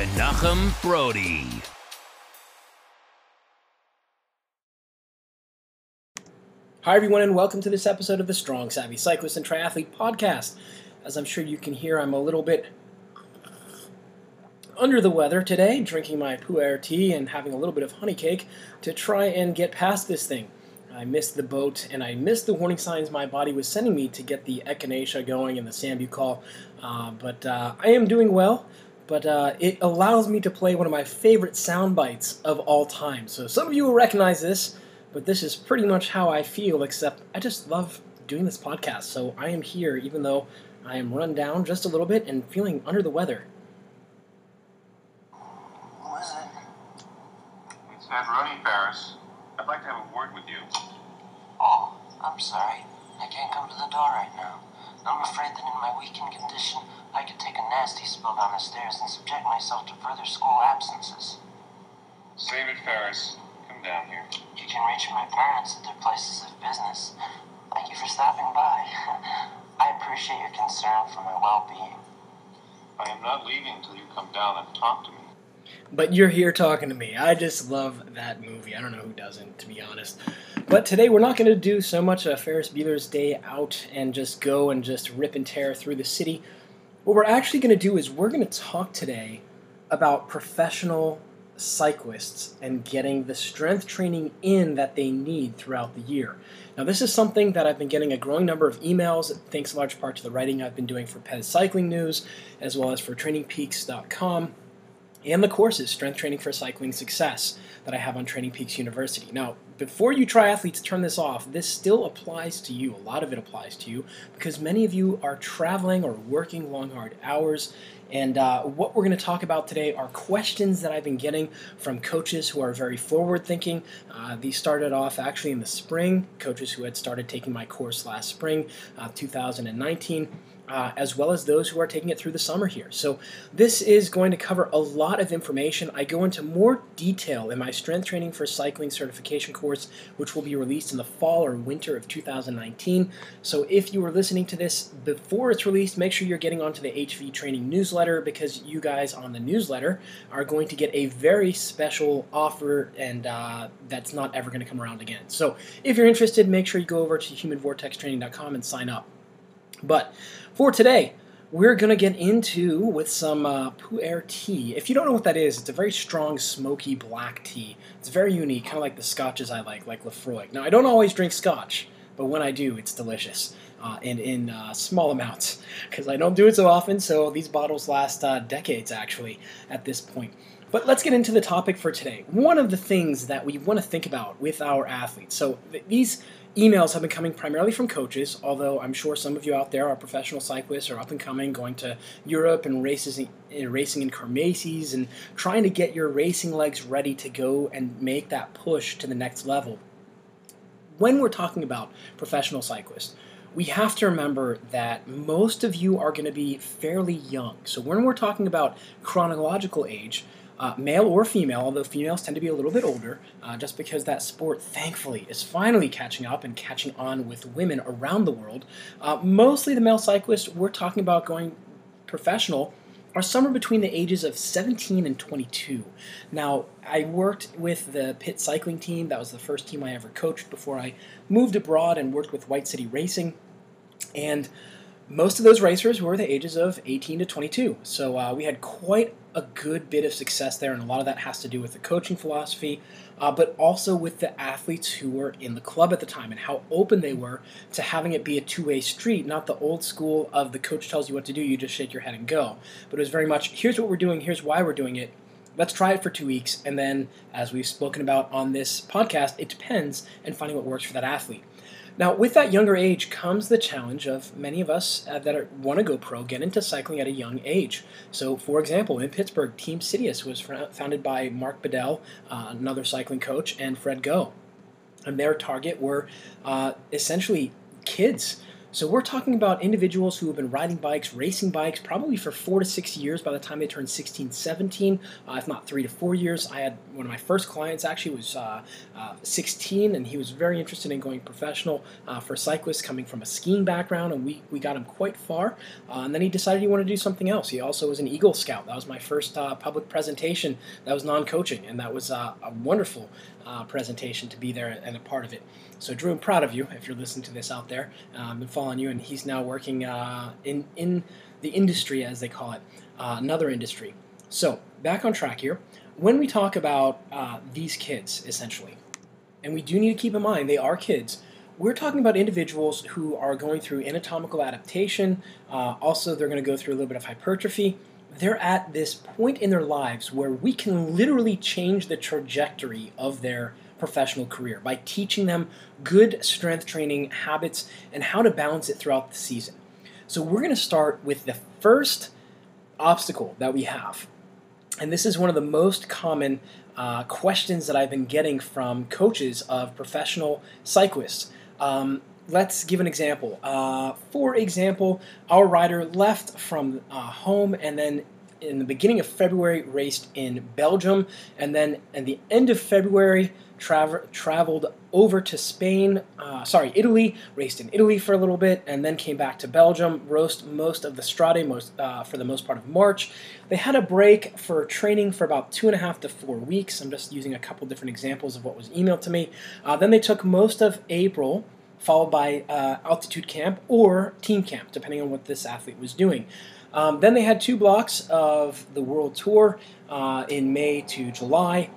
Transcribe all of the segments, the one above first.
Menachem Brodie. Hi, everyone, and welcome to this episode of the Strong Savvy Cyclist and Triathlete Podcast. As I'm sure you can hear, I'm a little bit under the weather today, drinking my pu'er tea and having a little bit of honey cake to try and get past this thing. I missed the boat and I missed the warning signs my body was sending me to get the echinacea going and the sambucol. Uh, but uh, I am doing well. But uh, it allows me to play one of my favorite sound bites of all time. So some of you will recognize this, but this is pretty much how I feel. Except I just love doing this podcast. So I am here, even though I am run down just a little bit and feeling under the weather. Who is it? It's Rooney Ferris. I'd like to have a word with you. Oh, I'm sorry. I can't come to the door right now. I'm afraid that in my weakened condition, I could take a nasty spill down the stairs and subject myself to further school absences. Save it, Ferris. Come down here. You can reach my parents at their places of business. Thank you for stopping by. I appreciate your concern for my well-being. I am not leaving until you come down and talk to me. But you're here talking to me. I just love that movie. I don't know who doesn't, to be honest. But today we're not going to do so much a Ferris Bueller's Day Out and just go and just rip and tear through the city. What we're actually going to do is we're going to talk today about professional cyclists and getting the strength training in that they need throughout the year. Now, this is something that I've been getting a growing number of emails, thanks in large part to the writing I've been doing for Pez Cycling News, as well as for TrainingPeaks.com and the courses Strength Training for Cycling Success that I have on Training Peaks University. Now, before you triathletes turn this off, this still applies to you. A lot of it applies to you because many of you are traveling or working long, hard hours. And uh, what we're going to talk about today are questions that I've been getting from coaches who are very forward thinking. Uh, these started off actually in the spring, coaches who had started taking my course last spring, uh, 2019 uh, as well as those who are taking it through the summer here. So, this is going to cover a lot of information. I go into more detail in my Strength Training for Cycling certification course, which will be released in the fall or winter of 2019. So, if you are listening to this before it's released, make sure you're getting onto the HV Training newsletter because you guys on the newsletter are going to get a very special offer, and uh, that's not ever going to come around again. So, if you're interested, make sure you go over to humanvortextraining.com and sign up. But for today, we're going to get into with some uh, pu'er tea. If you don't know what that is, it's a very strong, smoky black tea. It's very unique, kind of like the scotches I like, like Laphroaig. Now, I don't always drink scotch, but when I do, it's delicious. Uh, and in uh, small amounts, because I don't do it so often, so these bottles last uh, decades actually at this point. But let's get into the topic for today. One of the things that we want to think about with our athletes. So th- these emails have been coming primarily from coaches, although I'm sure some of you out there are professional cyclists or up and coming, going to Europe and races in, eh, racing in Kermesses and trying to get your racing legs ready to go and make that push to the next level. When we're talking about professional cyclists, we have to remember that most of you are going to be fairly young. So when we're talking about chronological age, uh, male or female, although females tend to be a little bit older, uh, just because that sport, thankfully, is finally catching up and catching on with women around the world. Uh, mostly the male cyclists we're talking about going professional are somewhere between the ages of 17 and 22. Now, I worked with the Pitt cycling team. That was the first team I ever coached before I moved abroad and worked with White City Racing. And most of those racers were the ages of 18 to 22. So uh, we had quite a good bit of success there, and a lot of that has to do with the coaching philosophy, uh, but also with the athletes who were in the club at the time and how open they were to having it be a two way street, not the old school of the coach tells you what to do, you just shake your head and go. But it was very much here's what we're doing, here's why we're doing it. Let's try it for two weeks, and then, as we've spoken about on this podcast, it depends and finding what works for that athlete. Now, with that younger age comes the challenge of many of us uh, that want to go pro get into cycling at a young age. So, for example, in Pittsburgh, Team Citius was founded by Mark Bedell, uh, another cycling coach, and Fred Go. And their target were uh, essentially kids so we're talking about individuals who have been riding bikes, racing bikes, probably for four to six years by the time they turn 16, 17, uh, if not three to four years. I had one of my first clients actually was uh, uh, 16, and he was very interested in going professional uh, for cyclists coming from a skiing background, and we, we got him quite far. Uh, and then he decided he wanted to do something else. He also was an Eagle Scout. That was my first uh, public presentation that was non-coaching, and that was a wonderful presentation to be there and a part of it. So Drew, I'm proud of you if you're listening to this out there. Um, been following you, and he's now working uh, in in the industry as they call it, uh, another industry. So back on track here. When we talk about uh, these kids, essentially, and we do need to keep in mind they are kids. We're talking about individuals who are going through anatomical adaptation. Uh, also, they're going to go through a little bit of hypertrophy they're at this point in their lives where we can literally change the trajectory of their professional career by teaching them good strength training habits and how to balance it throughout the season. So, we're going to start with the first obstacle that we have. And this is one of the most common uh, questions that I've been getting from coaches of professional cyclists. Um, let's give an example. Uh, for example, our rider left from uh, home and then in the beginning of February raced in Belgium, and then at the end of February tra- traveled over to Spain, uh, sorry, Italy, raced in Italy for a little bit, and then came back to Belgium, raced most of the Strade most, uh, for the most part of March. They had a break for training for about two and a half to four weeks. I'm just using a couple different examples of what was emailed to me. Uh, then they took most of April, followed by uh, altitude camp or team camp, depending on what this athlete was doing. Um, then they had two blocks of the World Tour uh, in May to July.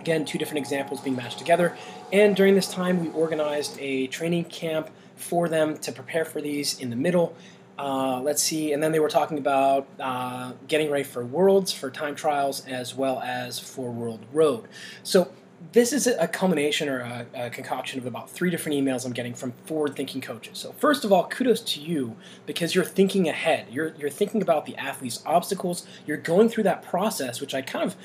Again, two different examples being matched together. And during this time, we organized a training camp for them to prepare for these in the middle. Uh, let's see, and then they were talking about uh, getting ready for Worlds, for time trials, as well as for World Road. So this is a culmination or a, a, concoction of about three different emails I'm getting from forward-thinking coaches. So first of all, kudos to you because you're thinking ahead. You're you're thinking about the athlete's obstacles. You're going through that process, which I kind of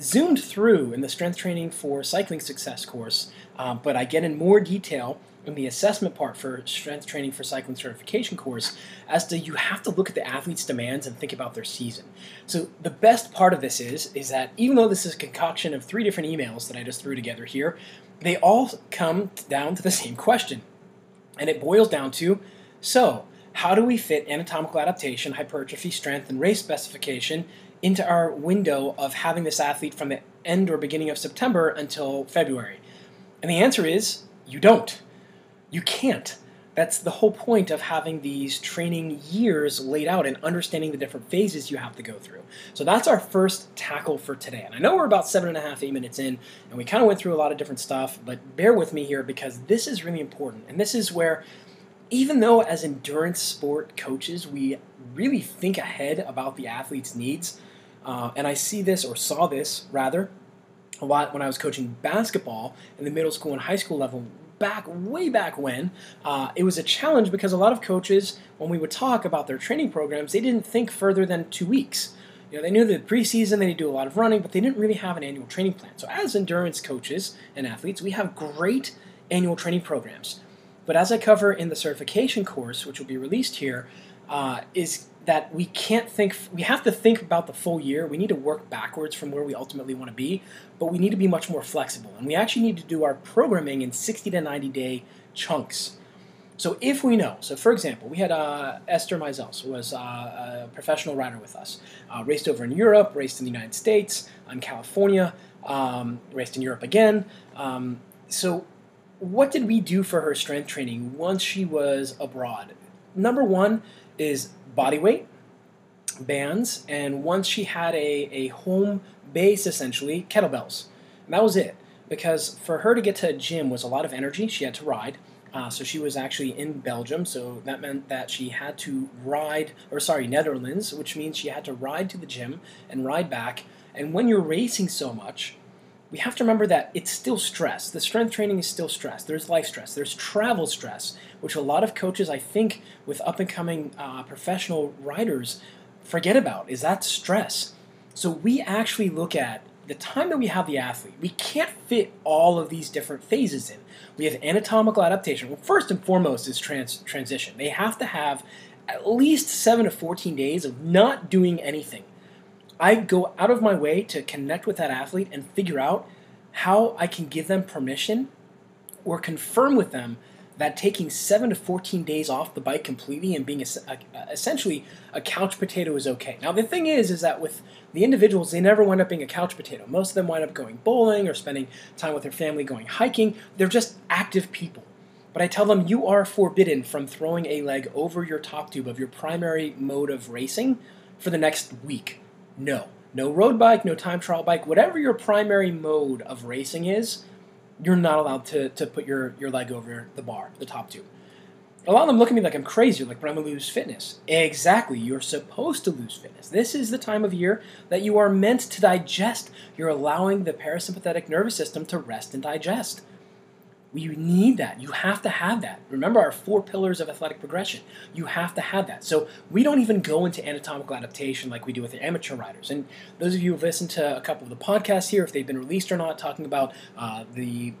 zoomed through in the strength training for cycling success course, um, but I get in more detail in the assessment part for strength training for cycling certification course as to you have to look at the athlete's demands and think about their season. So the best part of this is is that even though this is a concoction of three different emails that I just threw together here, they all come down to the same question. And it boils down to so, how do we fit anatomical adaptation, hypertrophy, strength, and race specification into our window of having this athlete from the end or beginning of September until February? And the answer is you don't. You can't. That's the whole point of having these training years laid out and understanding the different phases you have to go through. So that's our first tackle for today. And I know we're about seven and a half, eight minutes in, and we kind of went through a lot of different stuff, but bear with me here because this is really important. And this is where, even though as endurance sport coaches, we really think ahead about the athlete's needs, uh, and I see this, or saw this rather, a lot when I was coaching basketball in the middle school and high school level. Back way back when, uh, it was a challenge because a lot of coaches, when we would talk about their training programs, they didn't think further than two weeks. You know, they knew the preseason they do a lot of running, but they didn't really have an annual training plan. So, as endurance coaches and athletes, we have great annual training programs. But as I cover in the certification course, which will be released here, uh, is that we can't think we have to think about the full year. We need to work backwards from where we ultimately want to be but we need to be much more flexible and we actually need to do our programming in 60 to 90 day chunks. So if we know so for example we had uh, esther Mizels, who was uh, a professional rider with us uh, raced over in europe raced in the united states in california um, raced in europe again um, so what did we do for her strength training once she was abroad? Number one is body weight, bands, and once she had a, a home base essentially, kettlebells. And that was it. Because for her to get to a gym was a lot of energy. She had to ride. Uh, so she was actually in Belgium, so that meant that she had to ride, or sorry, Netherlands, which means she had to ride to the gym and ride back. And when you're racing so much, we have to remember that it's still stress. The strength training is still stress. There's life stress. There's travel stress, which a lot of coaches, I think, with up and coming uh, professional riders, forget about. Is that stress? So we actually look at the time that we have the athlete. We can't fit all of these different phases in. We have anatomical adaptation. Well, first and foremost is trans- transition. They have to have at least seven to 14 days of not doing anything I go out of my way to connect with that athlete and figure out how I can give them permission or confirm with them that taking 7 to 14 days off the bike completely and being a, a, uh, essentially a couch potato is okay. Now the thing is is that with the individuals they never wind up being a couch potato. Most of them wind up going bowling or spending time with their family going hiking. They're just active people. But I tell them you are forbidden from throwing a leg over your top tube of your primary mode of racing for the next week no. No road bike, no time trial bike, whatever your primary mode of racing is, you're not allowed to, to put your, your leg over the bar, the top tube. A lot of them look at me like I'm crazy, like, but I'm gonna lose fitness. Exactly, you're supposed to lose fitness. This is the time of year that you are meant to digest. You're allowing the parasympathetic nervous system to rest and digest. You need that. You have to have that. Remember our four pillars of athletic progression. You have to have that. So we don't even go into anatomical adaptation like we do with the amateur riders. And those of you who've listened to a couple of the podcasts here, if they've been released or not, talking about uh, the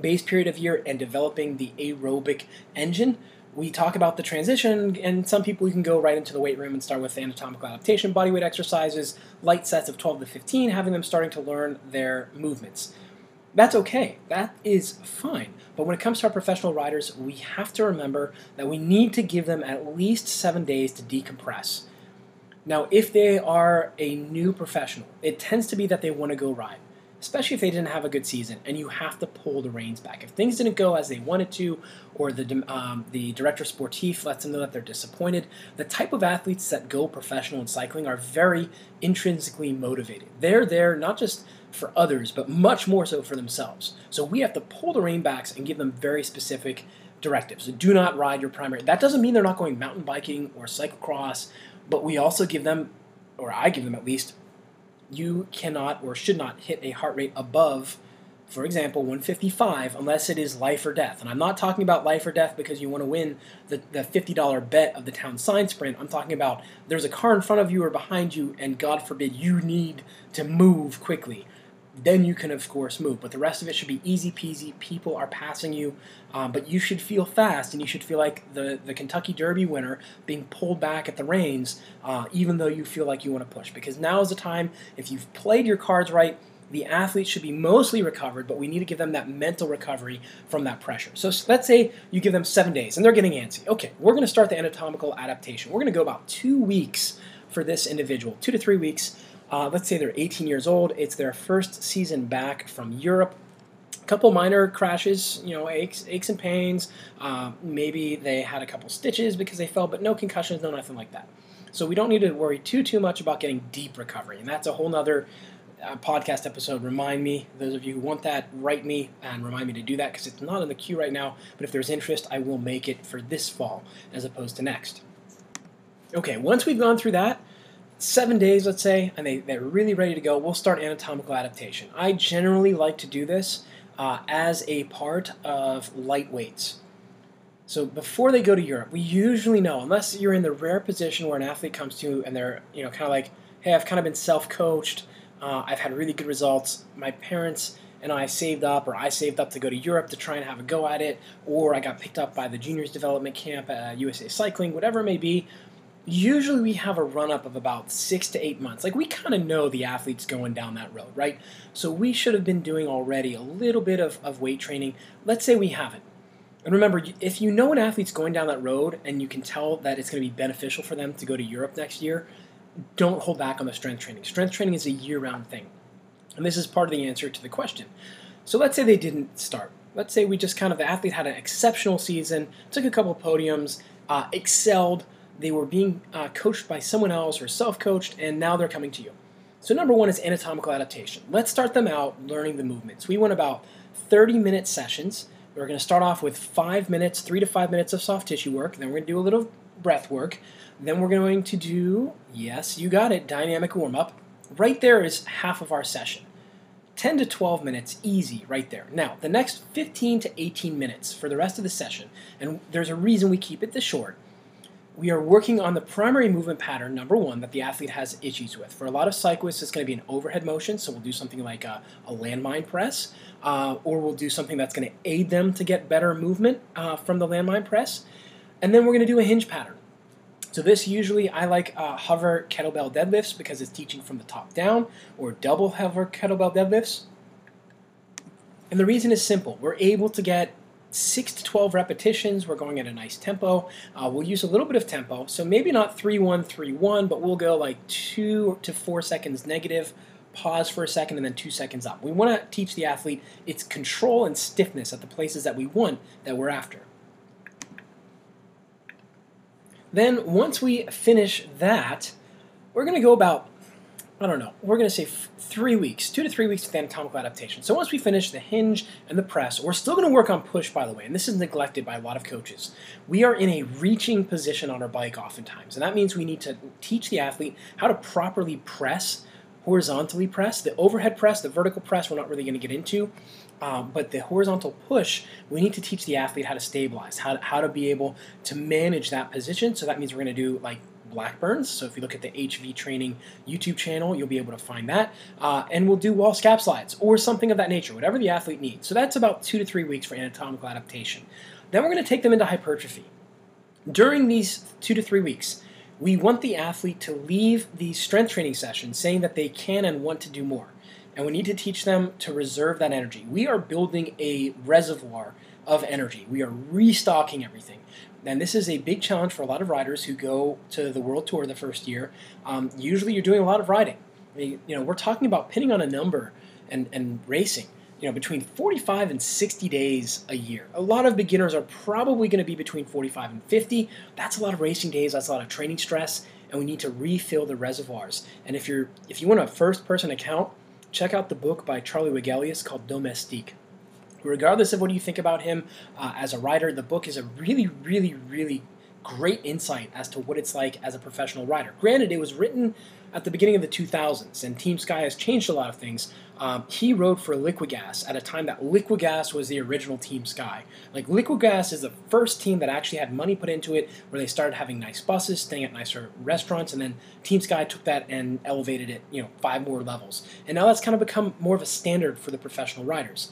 base period of year and developing the aerobic engine, we talk about the transition, and some people you can go right into the weight room and start with anatomical adaptation, bodyweight exercises, light sets of 12 to 15, having them starting to learn their movements. That's okay. That is fine. But when it comes to our professional riders, we have to remember that we need to give them at least seven days to decompress. Now, if they are a new professional, it tends to be that they want to go ride, especially if they didn't have a good season, and you have to pull the reins back. If things didn't go as they wanted to, or the um, the director sportif lets them know that they're disappointed, the type of athletes that go professional in cycling are very intrinsically motivated. They're there not just for others, but much more so for themselves. So we have to pull the rein backs and give them very specific directives. Do not ride your primary. That doesn't mean they're not going mountain biking or cyclocross, but we also give them, or I give them at least, you cannot or should not hit a heart rate above, for example, 155 unless it is life or death. And I'm not talking about life or death because you want to win the, the $50 bet of the town sign sprint. I'm talking about there's a car in front of you or behind you, and God forbid you need to move quickly then you can of course move. But the rest of it should be easy peasy. People are passing you, um, but you should feel fast, and you should feel like the the Kentucky Derby winner being pulled back at the reins, uh, even though you feel like you want to push. Because now is the time. If you've played your cards right. The athlete should be mostly recovered, but we need to give them that mental recovery from that pressure. So let's say you give them seven days and they're getting antsy. Okay, we're going to start the anatomical adaptation. We're going to go about two weeks for this individual, two to three weeks uh, let's say they're 18 years old. It's their first season back from Europe. A couple minor crashes, you know, aches, aches and pains. Uh, maybe they had a couple stitches because they fell, but no concussions, no nothing like that. So we don't need to worry too too much about getting deep recovery, and that's a whole nother uh, podcast episode. Remind me, those of you who want that, write me and remind me to do that because it's not in the queue right now. But if there's interest, I will make it for this fall as opposed to next. Okay, once we've gone through that, seven days, let's say, and they, they're really ready to go, we'll start anatomical adaptation. I generally like to do this uh, as a part of light weights. So before they go to Europe, we usually know, unless you're in the rare position where an athlete comes to and they're, you know, kind of like, hey, I've kind of been self-coached, uh, I've had really good results, my parents and I saved up, or I saved up to go to Europe to try and have a go at it, or I got picked up by the juniors development camp at USA Cycling, whatever it may be, usually we have a run up of about six to eight months. Like we kind of know the athlete's going down that road, right? So we should have been doing already a little bit of, of weight training. Let's say we haven't. And remember, if you know an athlete's going down that road and you can tell that it's going to be beneficial for them to go to Europe next year, don't hold back on the strength training. Strength training is a year round thing. And this is part of the answer to the question. So let's say they didn't start. Let's say we just kind of, the athlete had an exceptional season, took a couple of podiums, uh, excelled, they were being uh, coached by someone else or self coached, and now they're coming to you. So, number one is anatomical adaptation. Let's start them out learning the movements. We want about 30 minute sessions. We're going to start off with five minutes, three to five minutes of soft tissue work. Then we're going to do a little breath work. Then we're going to do, yes, you got it, dynamic warm up. Right there is half of our session. 10 to 12 minutes, easy, right there. Now, the next 15 to 18 minutes for the rest of the session, and there's a reason we keep it this short, we are working on the primary movement pattern, number one, that the athlete has issues with. For a lot of cyclists, it's going to be an overhead motion, so we'll do something like a, a landmine press, uh, or we'll do something that's going to aid them to get better movement uh, from the landmine press. And then we're going to do a hinge pattern. So this usually I like uh, hover kettlebell deadlifts because it's teaching from the top down, or double hover kettlebell deadlifts. And the reason is simple: we're able to get six to twelve repetitions. We're going at a nice tempo. Uh, we'll use a little bit of tempo, so maybe not three one three one, but we'll go like two to four seconds negative. Pause for a second and then two seconds up. We want to teach the athlete its control and stiffness at the places that we want that we're after. Then once we finish that, we're going to go about, I don't know, we're going to say three weeks, two to three weeks with anatomical adaptation. So once we finish the hinge and the press, we're still going to work on push, by the way, and this is neglected by a lot of coaches. We are in a reaching position on our bike oftentimes, and that means we need to teach the athlete how to properly press horizontally press. The overhead press, the vertical press, we're not really going to get into. Um, but the horizontal push, we need to teach the athlete how to stabilize, how to, how to be able to manage that position. So that means we're going to do like Blackburns. So if you look at the HV Training YouTube channel, you'll be able to find that. Uh, and we'll do wall scap slides or something of that nature, whatever the athlete needs. So that's about two to three weeks for anatomical adaptation. Then we're going to take them into hypertrophy. During these two to three weeks, we want the athlete to leave the strength training session saying that they can and want to do more. And we need to teach them to reserve that energy. We are building a reservoir of energy. We are restocking everything. And this is a big challenge for a lot of riders who go to the world tour the first year. Um, usually you're doing a lot of riding. I mean, You know, we're talking about pinning on a number and, and racing you know, between 45 and 60 days a year. A lot of beginners are probably going to be between 45 and 50. That's a lot of racing days. That's a lot of training stress, and we need to refill the reservoirs. And if you're if you want a first-person account, check out the book by Charlie Wegelius called Domestique. Regardless of what you think about him uh, as a writer, the book is a really, really, really great insight as to what it's like as a professional rider. Granted, it was written at the beginning of the 2000s, and Team Sky has changed a lot of things. Um, he wrote for Liquigas at a time that Liquigas was the original Team Sky. Like Liquigas is the first team that actually had money put into it, where they started having nice buses, staying at nicer restaurants, and then Team Sky took that and elevated it, you know, five more levels. And now that's kind of become more of a standard for the professional riders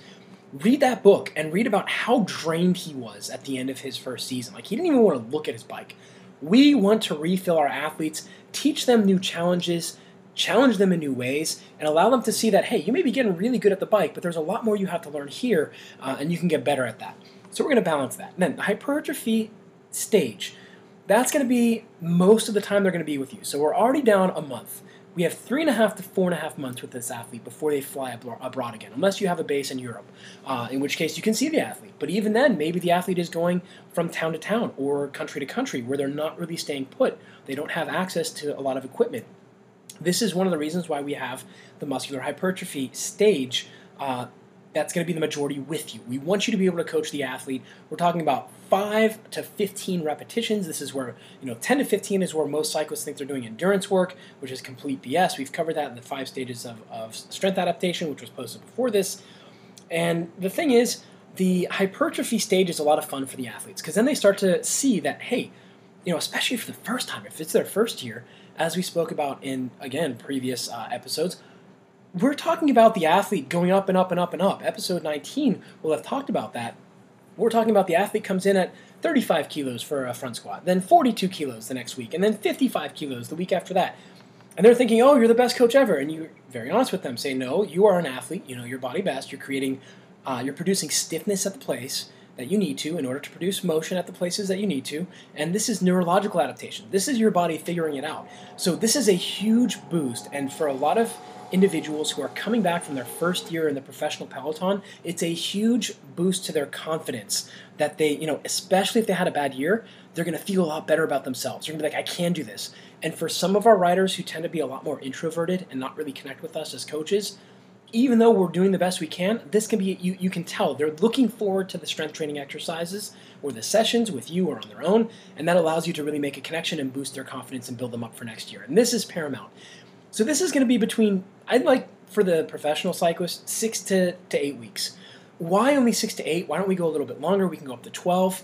read that book and read about how drained he was at the end of his first season. Like he didn't even want to look at his bike. We want to refill our athletes teach them new challenges, challenge them in new ways, and allow them to see that, hey, you may be getting really good at the bike, but there's a lot more you have to learn here, uh, and you can get better at that. So we're going to balance that. And then the hypertrophy stage, that's going to be most of the time they're going to be with you. So we're already down a month. We have three and a half to four and a half months with this athlete before they fly abroad again, unless you have a base in Europe, uh, in which case you can see the athlete. But even then, maybe the athlete is going from town to town or country to country where they're not really staying put. They don't have access to a lot of equipment. This is one of the reasons why we have the muscular hypertrophy stage uh, that's going to be the majority with you. We want you to be able to coach the athlete. We're talking about 5 to 15 repetitions. This is where, you know, 10 to 15 is where most cyclists think they're doing endurance work, which is complete BS. We've covered that in the five stages of, of strength adaptation, which was posted before this. And the thing is, the hypertrophy stage is a lot of fun for the athletes because then they start to see that, hey, you know, especially for the first time, if it's their first year, as we spoke about in, again, previous uh, episodes, we're talking about the athlete going up and up and up and up. Episode 19 will have talked about that. We're talking about the athlete comes in at 35 kilos for a front squat, then 42 kilos the next week, and then 55 kilos the week after that. And they're thinking, oh, you're the best coach ever. And you're very honest with them, say, no, you are an athlete, you know your body best, you're creating, uh, you're producing stiffness at the place that you need to in order to produce motion at the places that you need to. And this is neurological adaptation. This is your body figuring it out. So this is a huge boost. And for a lot of individuals who are coming back from their first year in the professional peloton, it's a huge boost to their confidence that they, you know, especially if they had a bad year, they're going to feel a lot better about themselves. They're going to be like, I can do this. And for some of our riders who tend to be a lot more introverted and not really connect with us as coaches, even though we're doing the best we can, this can be you, you can tell they're looking forward to the strength training exercises or the sessions with you or on their own, and that allows you to really make a connection and boost their confidence and build them up for next year. And this is paramount. So this is going to be between I'd like for the professional cyclist six to, to eight weeks. Why only six to eight? Why don't we go a little bit longer? We can go up to 12.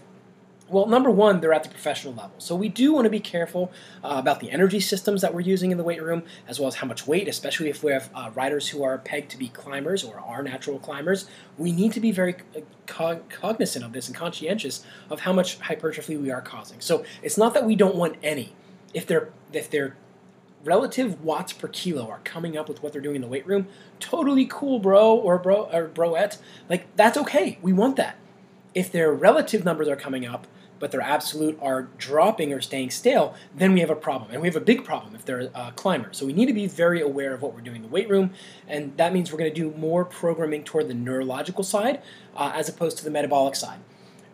Well, number one, they're at the professional level. So we do want to be careful uh, about the energy systems that we're using in the weight room, as well as how much weight, especially if we have uh, riders who are pegged to be climbers or are natural climbers. We need to be very uh, co- cognizant of this and conscientious of how much hypertrophy we are causing. So it's not that we don't want any. If they're if they're relative watts per kilo are coming up with what they're doing in the weight room, totally cool, bro or bro or broette. Like that's okay. We want that. If their relative numbers are coming up, but their absolute are dropping or staying stale, then we have a problem. And we have a big problem if they're uh, climbers. So we need to be very aware of what we're doing in the weight room. And that means we're going to do more programming toward the neurological side uh, as opposed to the metabolic side.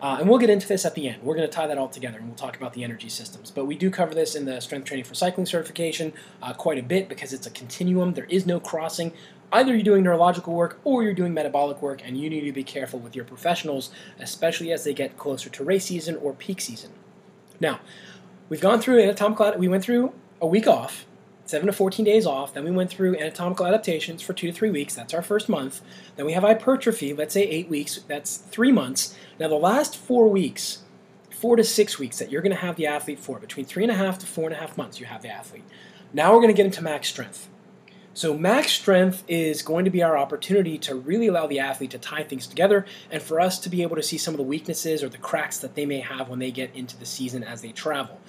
Uh, and we'll get into this at the end. We're going to tie that all together and we'll talk about the energy systems. But we do cover this in the strength training for cycling certification uh, quite a bit because it's a continuum. There is no crossing. Either you're doing neurological work or you're doing metabolic work, and you need to be careful with your professionals, especially as they get closer to race season or peak season. Now, we've gone through anatomical, we went through a week off, 7 to 14 days off. Then we went through anatomical adaptations for 2 to 3 weeks. That's our first month. Then we have hypertrophy, let's say 8 weeks. That's 3 months. Now, the last 4 weeks, 4 to 6 weeks that you're going to have the athlete for, between 3.5 to 4.5 months, you have the athlete. Now we're going to get into max strength. So, max strength is going to be our opportunity to really allow the athlete to tie things together and for us to be able to see some of the weaknesses or the cracks that they may have when they get into the season as they travel.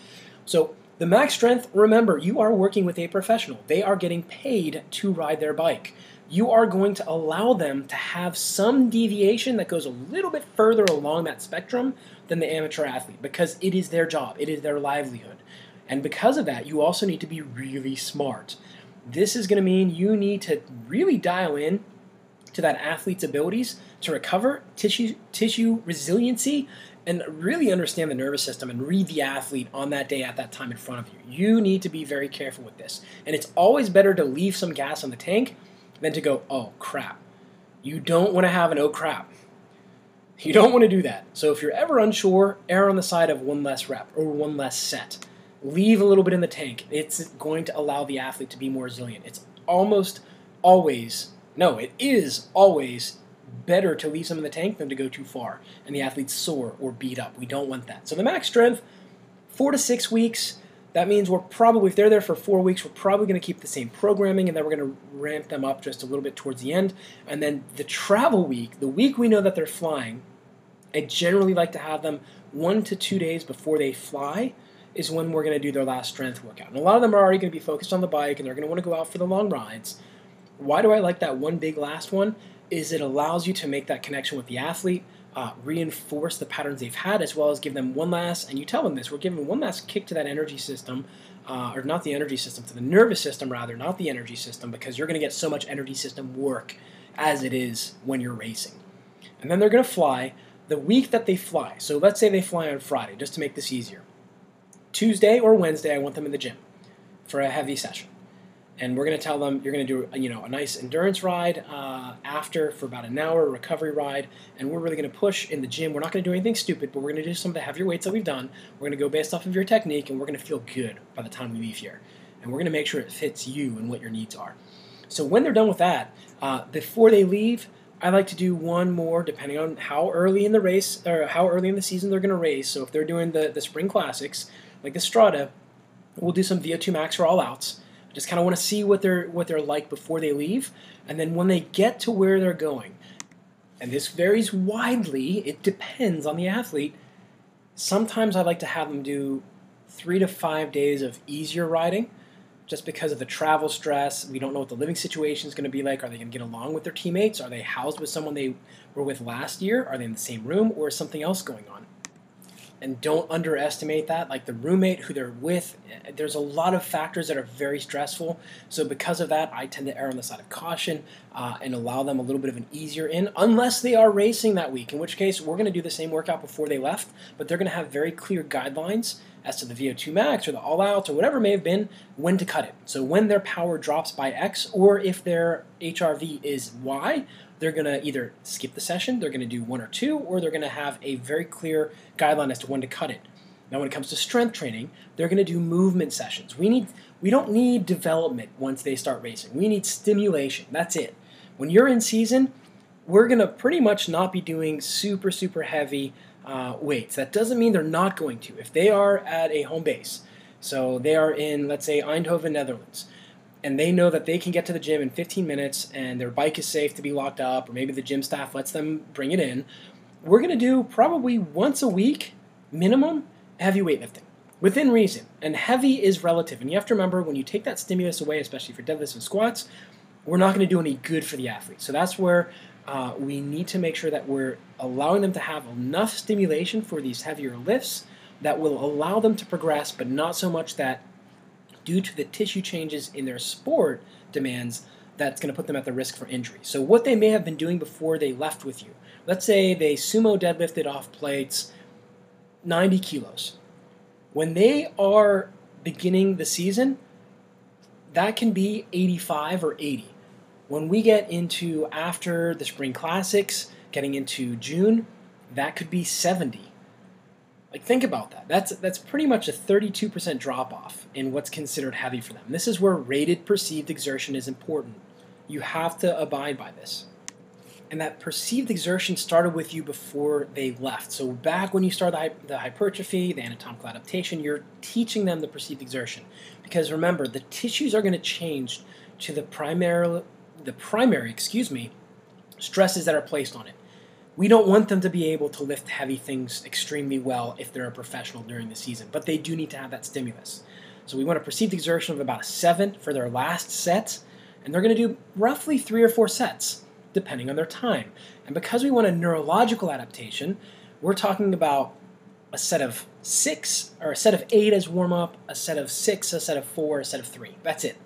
So, the max strength, remember, you are working with a professional. They are getting paid to ride their bike. You are going to allow them to have some deviation that goes a little bit further along that spectrum than the amateur athlete because it is their job, it is their livelihood. And because of that, you also need to be really smart. This is going to mean you need to really dial in to that athlete's abilities to recover, tissue, tissue resiliency, and really understand the nervous system and read the athlete on that day at that time in front of you. You need to be very careful with this. And it's always better to leave some gas on the tank than to go, oh crap. You don't want to have an oh crap. You don't want to do that. So if you're ever unsure, err on the side of one less rep or one less set. Leave a little bit in the tank. It's going to allow the athlete to be more resilient. It's almost always, no, it is always better to leave some in the tank than to go too far and the athlete's sore or beat up. We don't want that. So the max strength, four to six weeks. That means we're probably, if they're there for four weeks, we're probably going to keep the same programming and then we're going to ramp them up just a little bit towards the end. And then the travel week, the week we know that they're flying, I generally like to have them one to two days before they fly is when we're going to do their last strength workout. And a lot of them are already going to be focused on the bike and they're going to want to go out for the long rides. Why do I like that one big last one? Is it allows you to make that connection with the athlete, uh, reinforce the patterns they've had, as well as give them one last, and you tell them this, we're giving one last kick to that energy system, uh, or not the energy system, to the nervous system rather, not the energy system, because you're going to get so much energy system work as it is when you're racing. And then they're going to fly the week that they fly. So let's say they fly on Friday, just to make this easier. Tuesday or Wednesday, I want them in the gym for a heavy session and we're going to tell them you're going to do you know a nice endurance ride uh, after for about an hour recovery ride and we're really going to push in the gym. We're not going to do anything stupid but we're going to do some of the heavier weights that we've done. We're going to go based off of your technique and we're going to feel good by the time we leave here. And we're going to make sure it fits you and what your needs are. So when they're done with that uh, before they leave I like to do one more depending on how early in the race or how early in the season they're going to race. So if they're doing the, the spring classics, like the Strada, we'll do some VO2 max for all outs just kind of want to see what they're what they're like before they leave, and then when they get to where they're going, and this varies widely. It depends on the athlete. Sometimes I like to have them do three to five days of easier riding, just because of the travel stress. We don't know what the living situation is going to be like. Are they going to get along with their teammates? Are they housed with someone they were with last year? Are they in the same room, or is something else going on? And don't underestimate that. Like the roommate who they're with, there's a lot of factors that are very stressful. So because of that, I tend to err on the side of caution uh, and allow them a little bit of an easier in, unless they are racing that week. In which case, we're going to do the same workout before they left, but they're going to have very clear guidelines as to the VO2 max or the all out or whatever may have been when to cut it. So when their power drops by X, or if their HRV is Y, they're going to either skip the session, they're going to do one or two, or they're going to have a very clear guideline as to when to cut it. Now, when it comes to strength training, they're going to do movement sessions. We need we don't need development once they start racing. We need stimulation. That's it. When you're in season, we're going to pretty much not be doing super super heavy uh, weights. That doesn't mean they're not going to. If they are at a home base, so they are in let's say Eindhoven, Netherlands, and they know that they can get to the gym in 15 minutes and their bike is safe to be locked up, or maybe the gym staff lets them bring it in. We're going to do probably once a week minimum heavy weightlifting within reason. And heavy is relative. And you have to remember when you take that stimulus away, especially for deadlifts and squats, we're not going to do any good for the athlete. So that's where uh, we need to make sure that we're allowing them to have enough stimulation for these heavier lifts that will allow them to progress, but not so much that due to the tissue changes in their sport demands that's going to put them at the risk for injury. So what they may have been doing before they left with you. Let's say they sumo deadlifted off plates 90 kilos. When they are beginning the season, that can be 85 or 80. When we get into after the spring classics, getting into June, that could be 70. Like think about that. That's that's pretty much a 32% drop off in what's considered heavy for them. This is where rated perceived exertion is important. You have to abide by this and that perceived exertion started with you before they left. So back when you start the, the hypertrophy, the anatomical adaptation, you're teaching them the perceived exertion. Because remember, the tissues are going to change to the primary, the primary, excuse me, stresses that are placed on it. We don't want them to be able to lift heavy things extremely well if they're a professional during the season, but they do need to have that stimulus. So we want a perceived exertion of about a seven for their last set, and they're going to do roughly three or four sets depending on their time. And because we want a neurological adaptation, we're talking about a set of six, or a set of eight as warm up, a set of six, a set of four, a set of three. That's it.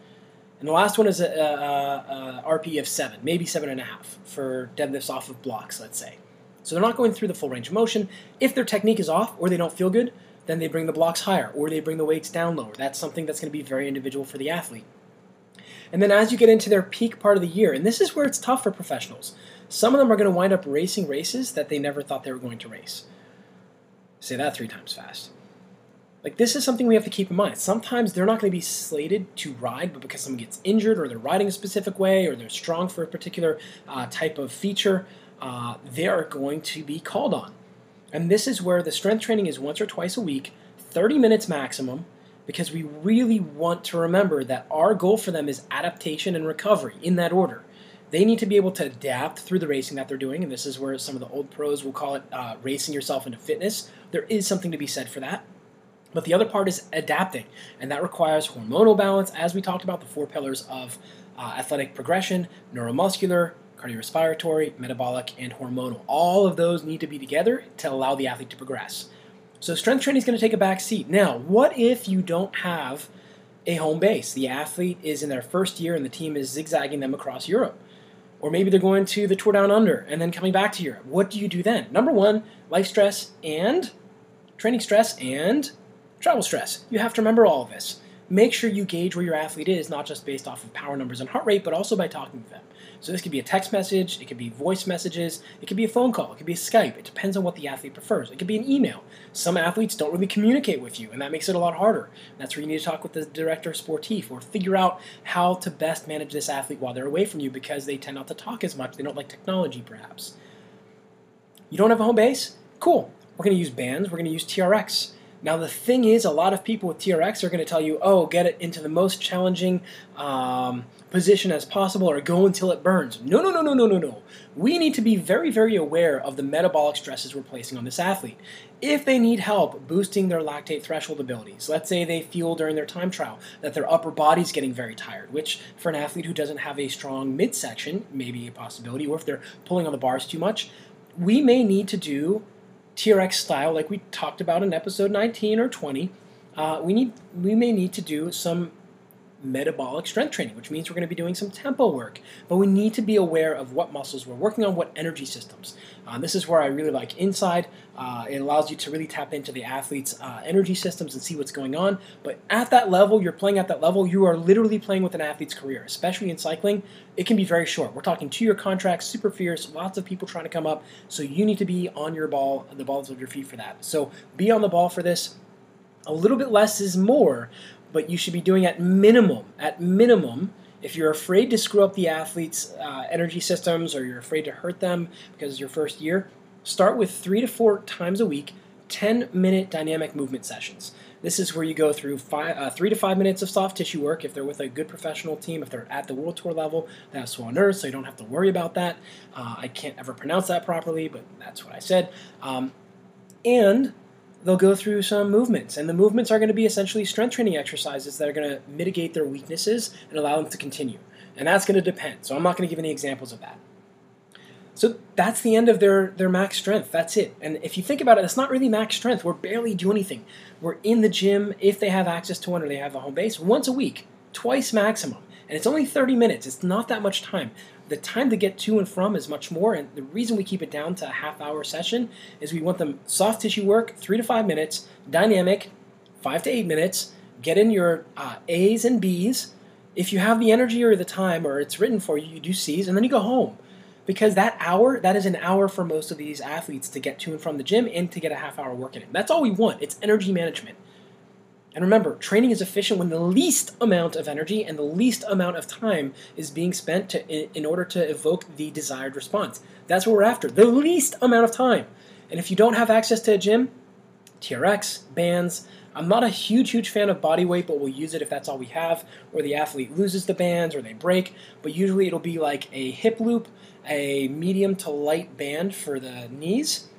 And the last one is a, a, a RP of seven, maybe seven and a half for deadlifts off of blocks, let's say. So they're not going through the full range of motion. If their technique is off or they don't feel good, then they bring the blocks higher or they bring the weights down lower. That's something that's going to be very individual for the athlete. And then as you get into their peak part of the year, and this is where it's tough for professionals, some of them are going to wind up racing races that they never thought they were going to race. Say that three times fast. Like, this is something we have to keep in mind. Sometimes they're not going to be slated to ride, but because someone gets injured or they're riding a specific way or they're strong for a particular uh, type of feature, uh, they are going to be called on. And this is where the strength training is once or twice a week, 30 minutes maximum, because we really want to remember that our goal for them is adaptation and recovery in that order. They need to be able to adapt through the racing that they're doing, and this is where some of the old pros will call it uh, racing yourself into fitness. There is something to be said for that. But the other part is adapting, and that requires hormonal balance, as we talked about the four pillars of uh, athletic progression neuromuscular, cardiorespiratory, metabolic, and hormonal. All of those need to be together to allow the athlete to progress. So strength training is going to take a back seat. Now, what if you don't have a home base? The athlete is in their first year and the team is zigzagging them across Europe. Or maybe they're going to the Tour Down Under and then coming back to Europe. What do you do then? Number one, life stress and training stress and travel stress. You have to remember all of this. Make sure you gauge where your athlete is, not just based off of power numbers and heart rate, but also by talking to them. So this could be a text message, it could be voice messages, it could be a phone call, it could be a Skype. It depends on what the athlete prefers. It could be an email. Some athletes don't really communicate with you, and that makes it a lot harder. That's where you need to talk with the director sportif or figure out how to best manage this athlete while they're away from you because they tend not to talk as much. They don't like technology, perhaps. You don't have a home base? Cool. We're going to use bands. We're going to use TRX. Now, the thing is, a lot of people with TRX are going to tell you, oh, get it into the most challenging um, position as possible or go until it burns. No, no, no, no, no, no, no. We need to be very, very aware of the metabolic stresses we're placing on this athlete. If they need help boosting their lactate threshold abilities, let's say they feel during their time trial that their upper body's getting very tired, which for an athlete who doesn't have a strong midsection may be a possibility, or if they're pulling on the bars too much, we may need to do TRX style, like we talked about in episode 19 or 20, uh, we need we may need to do some metabolic strength training, which means we're going to be doing some tempo work. But we need to be aware of what muscles we're working on, what energy systems. Uh, this is where I really like INSCYD. Uh, it allows you to really tap into the athlete's uh, energy systems and see what's going on. But at that level, you're playing at that level, you are literally playing with an athlete's career, especially in cycling. It can be very short. We're talking two year contracts, super fierce, lots of people trying to come up. So you need to be on your ball, the balls of your feet for that. So be on the ball for this A little bit less is more, but you should be doing at minimum, at minimum, if you're afraid to screw up the athletes' uh, energy systems or you're afraid to hurt them because it's your first year, start with three to four times a week, 10 minute dynamic movement sessions. This is where you go through five, uh, three to five minutes of soft tissue work. If they're with a good professional team, if they're at the World Tour level, they have soigneurs, so you don't have to worry about that. Uh, I can't ever pronounce that properly, but that's what I said. Um, and they'll go through some movements, and the movements are going to be essentially strength training exercises that are going to mitigate their weaknesses and allow them to continue. And that's going to depend. So I'm not going to give any examples of that. So that's the end of their, their max strength. That's it. And if you think about it, it's not really max strength. We're barely doing anything. We're in the gym, if they have access to one or they have a home base, once a week, twice maximum. And it's only 30 minutes. It's not that much time. The time to get to and from is much more. And the reason we keep it down to a half hour session is we want them soft tissue work, three to five minutes, dynamic, five to eight minutes. Get in your uh, A's and B's. If you have the energy or the time or it's written for you, you do C's and then you go home because that hour that is an hour for most of these athletes to get to and from the gym and to get a half hour work in that's all we want it's energy management and remember training is efficient when the least amount of energy and the least amount of time is being spent to, in, in order to evoke the desired response that's what we're after the least amount of time and if you don't have access to a gym trx bands I'm not a huge, huge fan of body weight, but we'll use it if that's all we have, or the athlete loses the bands or they break. But usually it'll be like a hip loop, a medium to light band for the knees,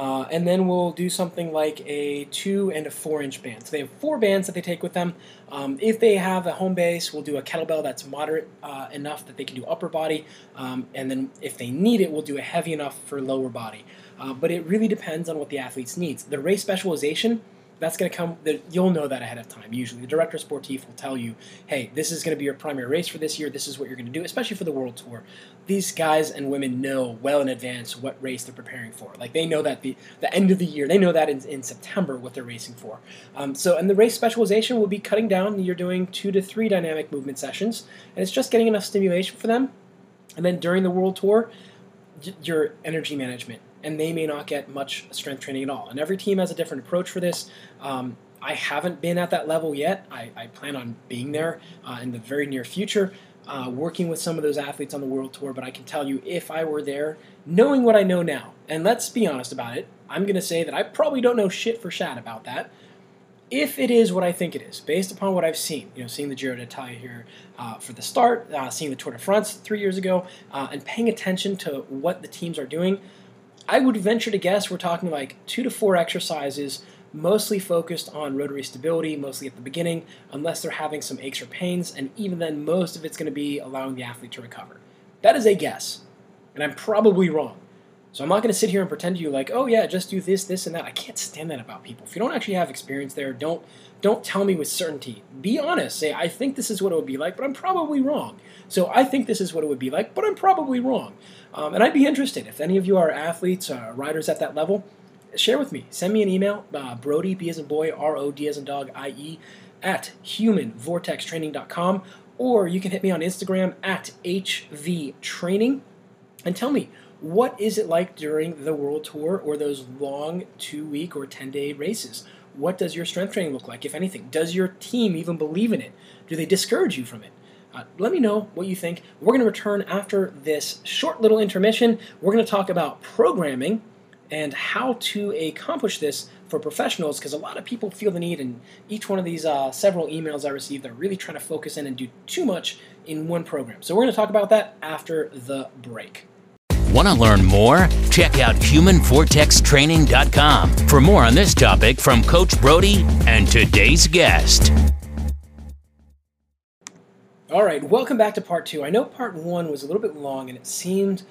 uh, and then we'll do something like a two and a four inch band. So they have four bands that they take with them. Um, if they have a home base, we'll do a kettlebell that's moderate uh, enough that they can do upper body. Um, and then if they need it, we'll do a heavy enough for lower body. Uh, but it really depends on what the athlete's needs. The race specialization that's going to come. You'll know that ahead of time. Usually, the director sportif will tell you, "Hey, this is going to be your primary race for this year. This is what you're going to do." Especially for the World Tour, these guys and women know well in advance what race they're preparing for. Like they know that the the end of the year, they know that in, in September what they're racing for. Um, so, and the race specialization will be cutting down. You're doing two to three dynamic movement sessions, and it's just getting enough stimulation for them. And then during the World Tour, your energy management and they may not get much strength training at all. And every team has a different approach for this. Um, I haven't been at that level yet. I, I plan on being there uh, in the very near future, uh, working with some of those athletes on the world tour. But I can tell you, if I were there, knowing what I know now, and let's be honest about it, I'm going to say that I probably don't know shit for shat about that. If it is what I think it is, based upon what I've seen, you know, seeing the Giro d'Italia here uh, for the start, uh, seeing the Tour de France three years ago, uh, and paying attention to what the teams are doing, I would venture to guess we're talking like two to four exercises, mostly focused on rotary stability, mostly at the beginning, unless they're having some aches or pains, and even then, most of it's going to be allowing the athlete to recover. That is a guess, and I'm probably wrong. So I'm not going to sit here and pretend to you like, oh yeah, just do this, this, and that. I can't stand that about people. If you don't actually have experience there, don't don't tell me with certainty. Be honest. Say I think this is what it would be like, but I'm probably wrong. So I think this is what it would be like, but I'm probably wrong. Um, and I'd be interested if any of you are athletes, uh, riders at that level. Share with me. Send me an email, uh, Brodie, B as in boy, R O D as in dog, I E, at humanvortextraining.com, or you can hit me on Instagram at HVTraining and tell me what is it like during the world tour or those long two week or 10 day races? What does your strength training look like, if anything? Does your team even believe in it? Do they discourage you from it? Uh, let me know what you think. We're going to return after this short little intermission. We're going to talk about programming and how to accomplish this for professionals because a lot of people feel the need, and each one of these uh, several emails I received, they're really trying to focus in and do too much in one program. So we're going to talk about that after the break. Want to learn more? Check out humanvortextraining.com for more on this topic from Coach Brodie and today's guest. All right, welcome back to part two. I know part one was a little bit long, and it seemed,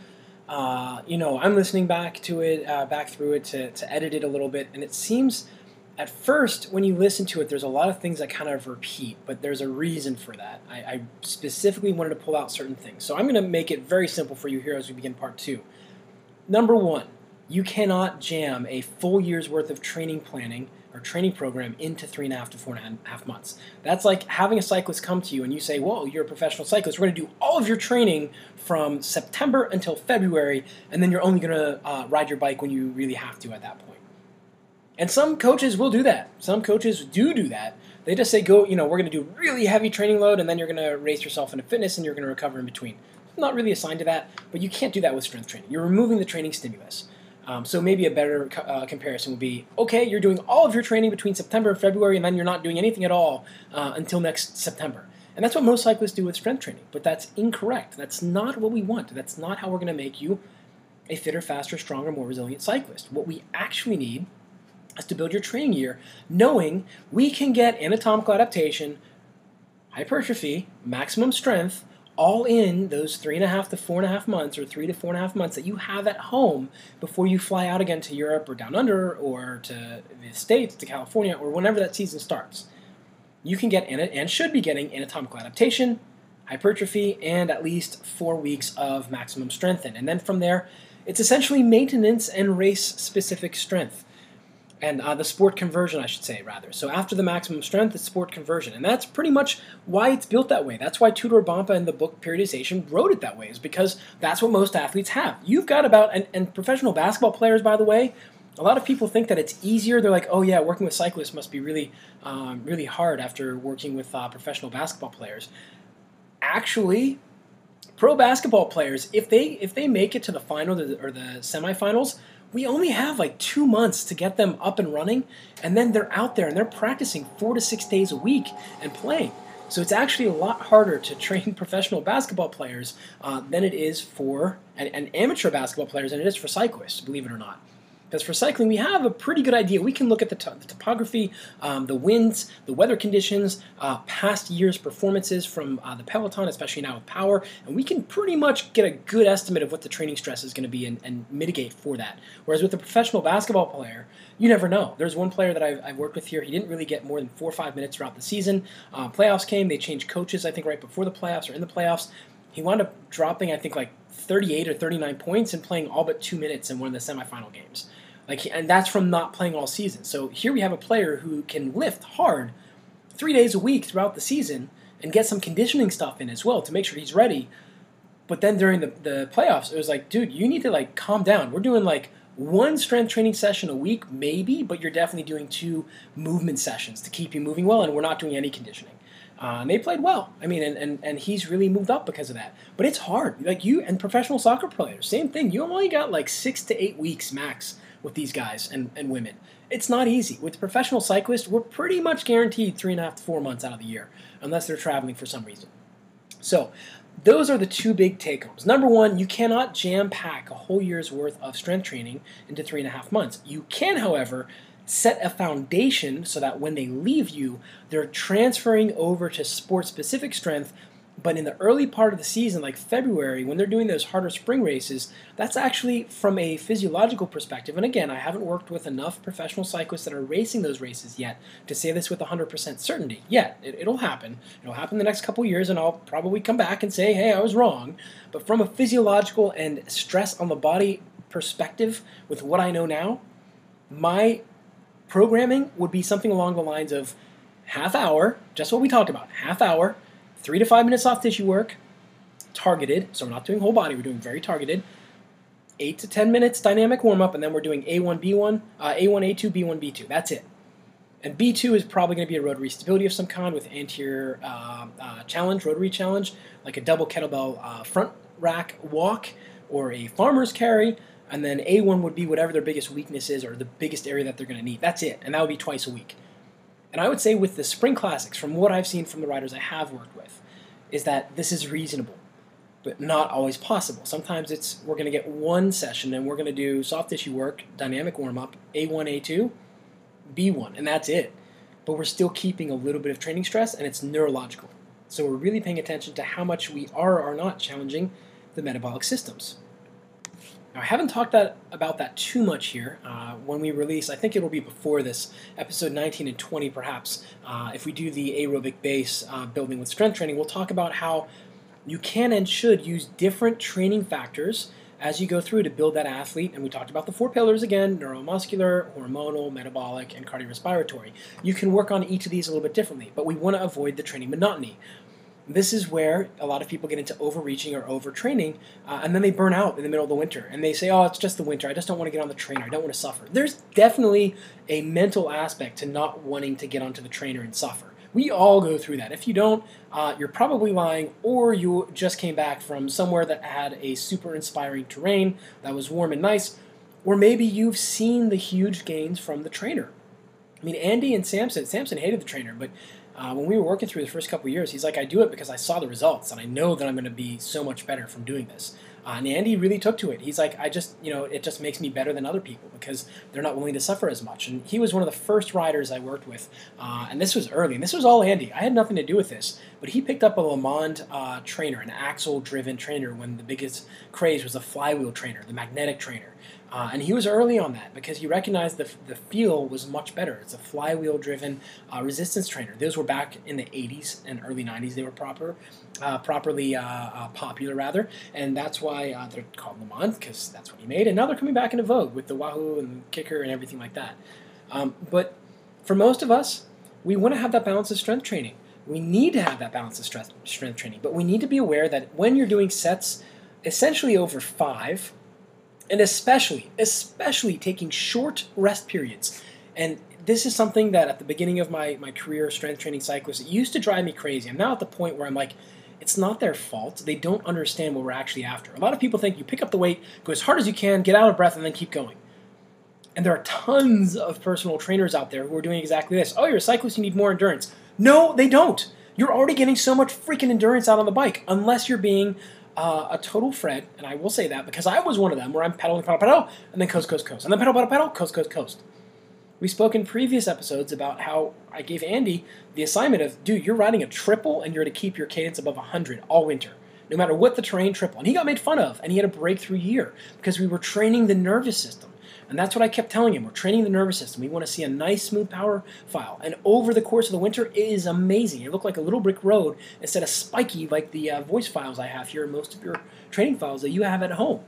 uh, you know, I'm listening back to it, uh, back through it to, to edit it a little bit, and it seems at first when you listen to it, there's a lot of things that kind of repeat, but there's a reason for that. I, I specifically wanted to pull out certain things. So I'm going to make it very simple for you here as we begin part two. Number one, you cannot jam a full year's worth of training planning or training program into three and a half to four and a half months. That's like having a cyclist come to you and you say, Whoa, you're a professional cyclist. We're going to do all of your training from September until February, and then you're only going to uh, ride your bike when you really have to at that point. And some coaches will do that. Some coaches do do that. They just say, go, you know, we're going to do really heavy training load, and then you're going to race yourself into fitness, and you're going to recover in between. I'm not really assigned to that, but you can't do that with strength training. You're removing the training stimulus. Um, so maybe a better uh, comparison would be, okay, you're doing all of your training between September and February, and then you're not doing anything at all uh, until next September. And that's what most cyclists do with strength training, but that's incorrect. That's not what we want. That's not how we're going to make you a fitter, faster, stronger, more resilient cyclist. What we actually need is to build your training year knowing we can get anatomical adaptation, hypertrophy, maximum strength, all in those three and a half to four and a half months or three to four and a half months that you have at home before you fly out again to Europe or down under or to the States, to California, or whenever that season starts you can get in it and should be getting anatomical adaptation, hypertrophy, and at least four weeks of maximum strength in. And then from there, it's essentially maintenance and race specific strength. And uh, the sport conversion, I should say, rather. So after the maximum strength, it's sport conversion. And that's pretty much why it's built that way. That's why Tudor Bompa in the book Periodization wrote it that way, is because that's what most athletes have. You've got about, and, and professional basketball players, by the way, a lot of people think that it's easier. They're like, oh yeah, working with cyclists must be really, um, really hard after working with uh, professional basketball players. Actually, pro basketball players, if they if they make it to the final or the semifinals, we only have like two months to get them up and running, and then they're out there and they're practicing four to six days a week and playing. So it's actually a lot harder to train professional basketball players uh, than it is for and, amateur basketball players than it is for cyclists, believe it or not. Because for cycling, we have a pretty good idea. We can look at the, the topography, um, the winds, the weather conditions, uh, past years' performances from uh, the peloton, especially now with power, and we can pretty much get a good estimate of what the training stress is going to be and, and, mitigate for that. Whereas with a professional basketball player, you never know. There's one player that I've, I've, worked with here. He didn't really get more than four or five minutes throughout the season. Uh, playoffs came. They changed coaches, I think, right before the playoffs or in the playoffs. He wound up dropping, I think, like 38 or 39 points and playing all but two minutes in one of the semifinal games. Like, and that's from not playing all season. So here we have a player who can lift hard three days a week throughout the season and get some conditioning stuff in as well to make sure he's ready. But then during the, the playoffs, it was like, dude, you need to like calm down. We're doing like one strength training session a week, maybe, but you're definitely doing two movement sessions to keep you moving well, and we're not doing any conditioning. Uh, and they played well. I mean, and, and, and he's really moved up because of that. But it's hard. Like you and professional soccer players, same thing. You only got like six to eight weeks max with these guys and, and women. It's not easy. With professional cyclists, we're pretty much guaranteed three and a half to four months out of the year, unless they're traveling for some reason. So, those are the two big take homes. Number one, you cannot jam pack a whole year's worth of strength training into three and a half months. You can, however, set a foundation so that when they leave you, they're transferring over to sport specific strength but in the early part of the season, like February, when they're doing those harder spring races, that's actually from a physiological perspective. And again, I haven't worked with enough professional cyclists that are racing those races yet to say this with 100% certainty. Yet, it, will happen. It'll happen the next couple years, and I'll probably come back and say, hey, I was wrong. But from a physiological and stress on the body perspective, with what I know now, my programming would be something along the lines of half hour, just what we talked about, half hour three to five minutes soft tissue work, targeted. So we're not doing whole body, we're doing very targeted. Eight to 10 minutes dynamic warm up, and then we're doing A1, B1, uh, A1, A2, B1, B2. That's it. And B2 is probably going to be a rotary stability of some kind with anterior uh, uh, challenge, rotary challenge, like a double kettlebell uh, front rack walk or a farmer's carry. And then A1 would be whatever their biggest weakness is or the biggest area that they're going to need. That's it. And that would be twice a week. And I would say with the spring classics, from what I've seen from the riders I have worked with, is that this is reasonable, but not always possible. Sometimes it's we're going to get one session and we're going to do soft tissue work, dynamic warm up, A1, A2, B1, and that's it. But we're still keeping a little bit of training stress and it's neurological. So we're really paying attention to how much we are or are not challenging the metabolic systems. Now, I haven't talked that, about that too much here. Uh, when we release, I think it'll be before this, episode 19 and 20 perhaps. Uh, if we do the aerobic base uh, building with strength training, we'll talk about how you can and should use different training factors as you go through to build that athlete. And we talked about the four pillars again neuromuscular, hormonal, metabolic, and cardiorespiratory. You can work on each of these a little bit differently, but we want to avoid the training monotony This is where a lot of people get into overreaching or overtraining, uh, and then they burn out in the middle of the winter. And they say, "Oh, it's just the winter. I just don't want to get on the trainer. I don't want to suffer." There's definitely a mental aspect to not wanting to get onto the trainer and suffer. We all go through that. If you don't, uh, you're probably lying, or you just came back from somewhere that had a super inspiring terrain that was warm and nice, or maybe you've seen the huge gains from the trainer. I mean, Andy and Samson, Samson hated the trainer, but uh, when we were working through the first couple years, he's like, I do it because I saw the results, and I know that I'm going to be so much better from doing this. Uh, and Andy really took to it. He's like, I just, you know, it just makes me better than other people because they're not willing to suffer as much. And he was one of the first riders I worked with, uh, and this was early, and this was all Andy. I had nothing to do with this, but he picked up a LeMond uh, trainer, an axle-driven trainer, when the biggest craze was the flywheel trainer, the magnetic trainer. Uh, and he was early on that because he recognized the, the feel was much better. It's a flywheel driven uh, resistance trainer. Those were back in the 80s and early 90s. They were proper, uh, properly uh, uh, popular, rather. And that's why uh, they're called LeMond because that's what he made. And now they're coming back into vogue with the Wahoo and KICKR and everything like that. Um, but for most of us, we want to have that balance of strength training. We need to have that balance of strength, strength training. But we need to be aware that when you're doing sets essentially over five, and especially, especially taking short rest periods. And this is something that at the beginning of my, my career, strength training cyclist, it used to drive me crazy. I'm now at the point where I'm like, it's not their fault. They don't understand what we're actually after. A lot of people think you pick up the weight, go as hard as you can, get out of breath, and then keep going. And there are tons of personal trainers out there who are doing exactly this. Oh, you're a cyclist, you need more endurance. No, they don't. You're already getting so much freaking endurance out on the bike, unless you're being uh, a total Fred, and I will say that because I was one of them where I'm pedaling, pedal, pedal, and then coast, coast, coast, and then pedal, pedal, pedal, coast, coast, coast. We spoke in previous episodes about how I gave Andy the assignment of, dude, you're riding a triple and you're to keep your cadence above 100 all winter, no matter what the terrain triple. And he got made fun of, and he had a breakthrough year because we were training the nervous system. And that's what I kept telling him. We're training the nervous system. We want to see a nice, smooth power file. And over the course of the winter, it is amazing. It looked like a little brick road instead of spiky like the uh, voice files I have here and most of your training files that you have at home.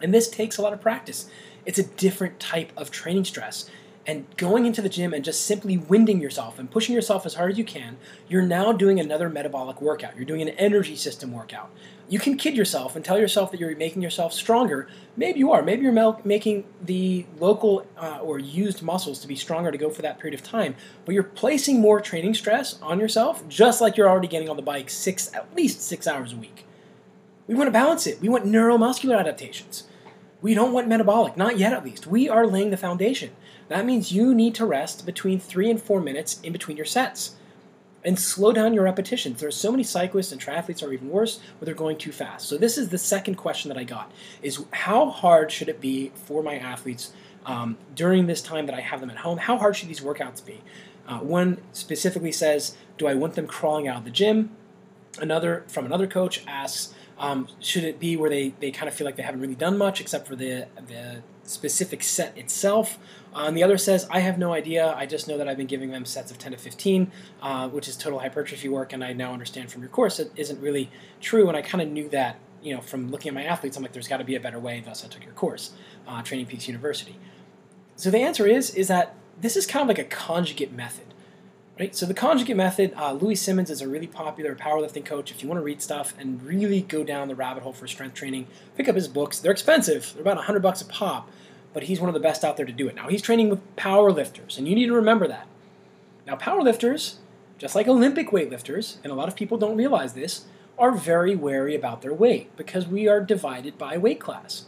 And this takes a lot of practice. It's a different type of training stress. And going into the gym and just simply winding yourself and pushing yourself as hard as you can, you're now doing another metabolic workout. You're doing an energy system workout. You can kid yourself and tell yourself that you're making yourself stronger. Maybe you are. Maybe you're making the local uh, or used muscles to be stronger to go for that period of time. But you're placing more training stress on yourself, just like you're already getting on the bike six, at least six hours a week. We want to balance it. We want neuromuscular adaptations. We don't want metabolic, not yet at least. We are laying the foundation. That means you need to rest between three and four minutes in between your sets. And slow down your repetitions. There are so many cyclists and triathletes are even worse where they're going too fast. So this is the second question that I got: is how hard should it be for my athletes um, during this time that I have them at home? How hard should these workouts be? Uh, one specifically says, "Do I want them crawling out of the gym?" Another from another coach asks, um, should it be where they, they kind of feel like they haven't really done much except for the the specific set itself? Uh, and the other says, I have no idea. I just know that I've been giving them sets of 10 to 15, uh, which is total hypertrophy work, and I now understand from your course it isn't really true. And I kind of knew that, you know, from looking at my athletes. I'm like, there's got to be a better way. Thus, I took your course, uh, Training Peaks University. So the answer is is that this is kind of like a conjugate method. Right? So the conjugate method, uh, Louie Simmons is a really popular powerlifting coach. If you want to read stuff and really go down the rabbit hole for strength training, pick up his books. They're expensive. They're about 100 bucks a pop, but he's one of the best out there to do it. Now he's training with powerlifters, and you need to remember that. Now powerlifters, just like Olympic weightlifters, and a lot of people don't realize this, are very wary about their weight because we are divided by weight class.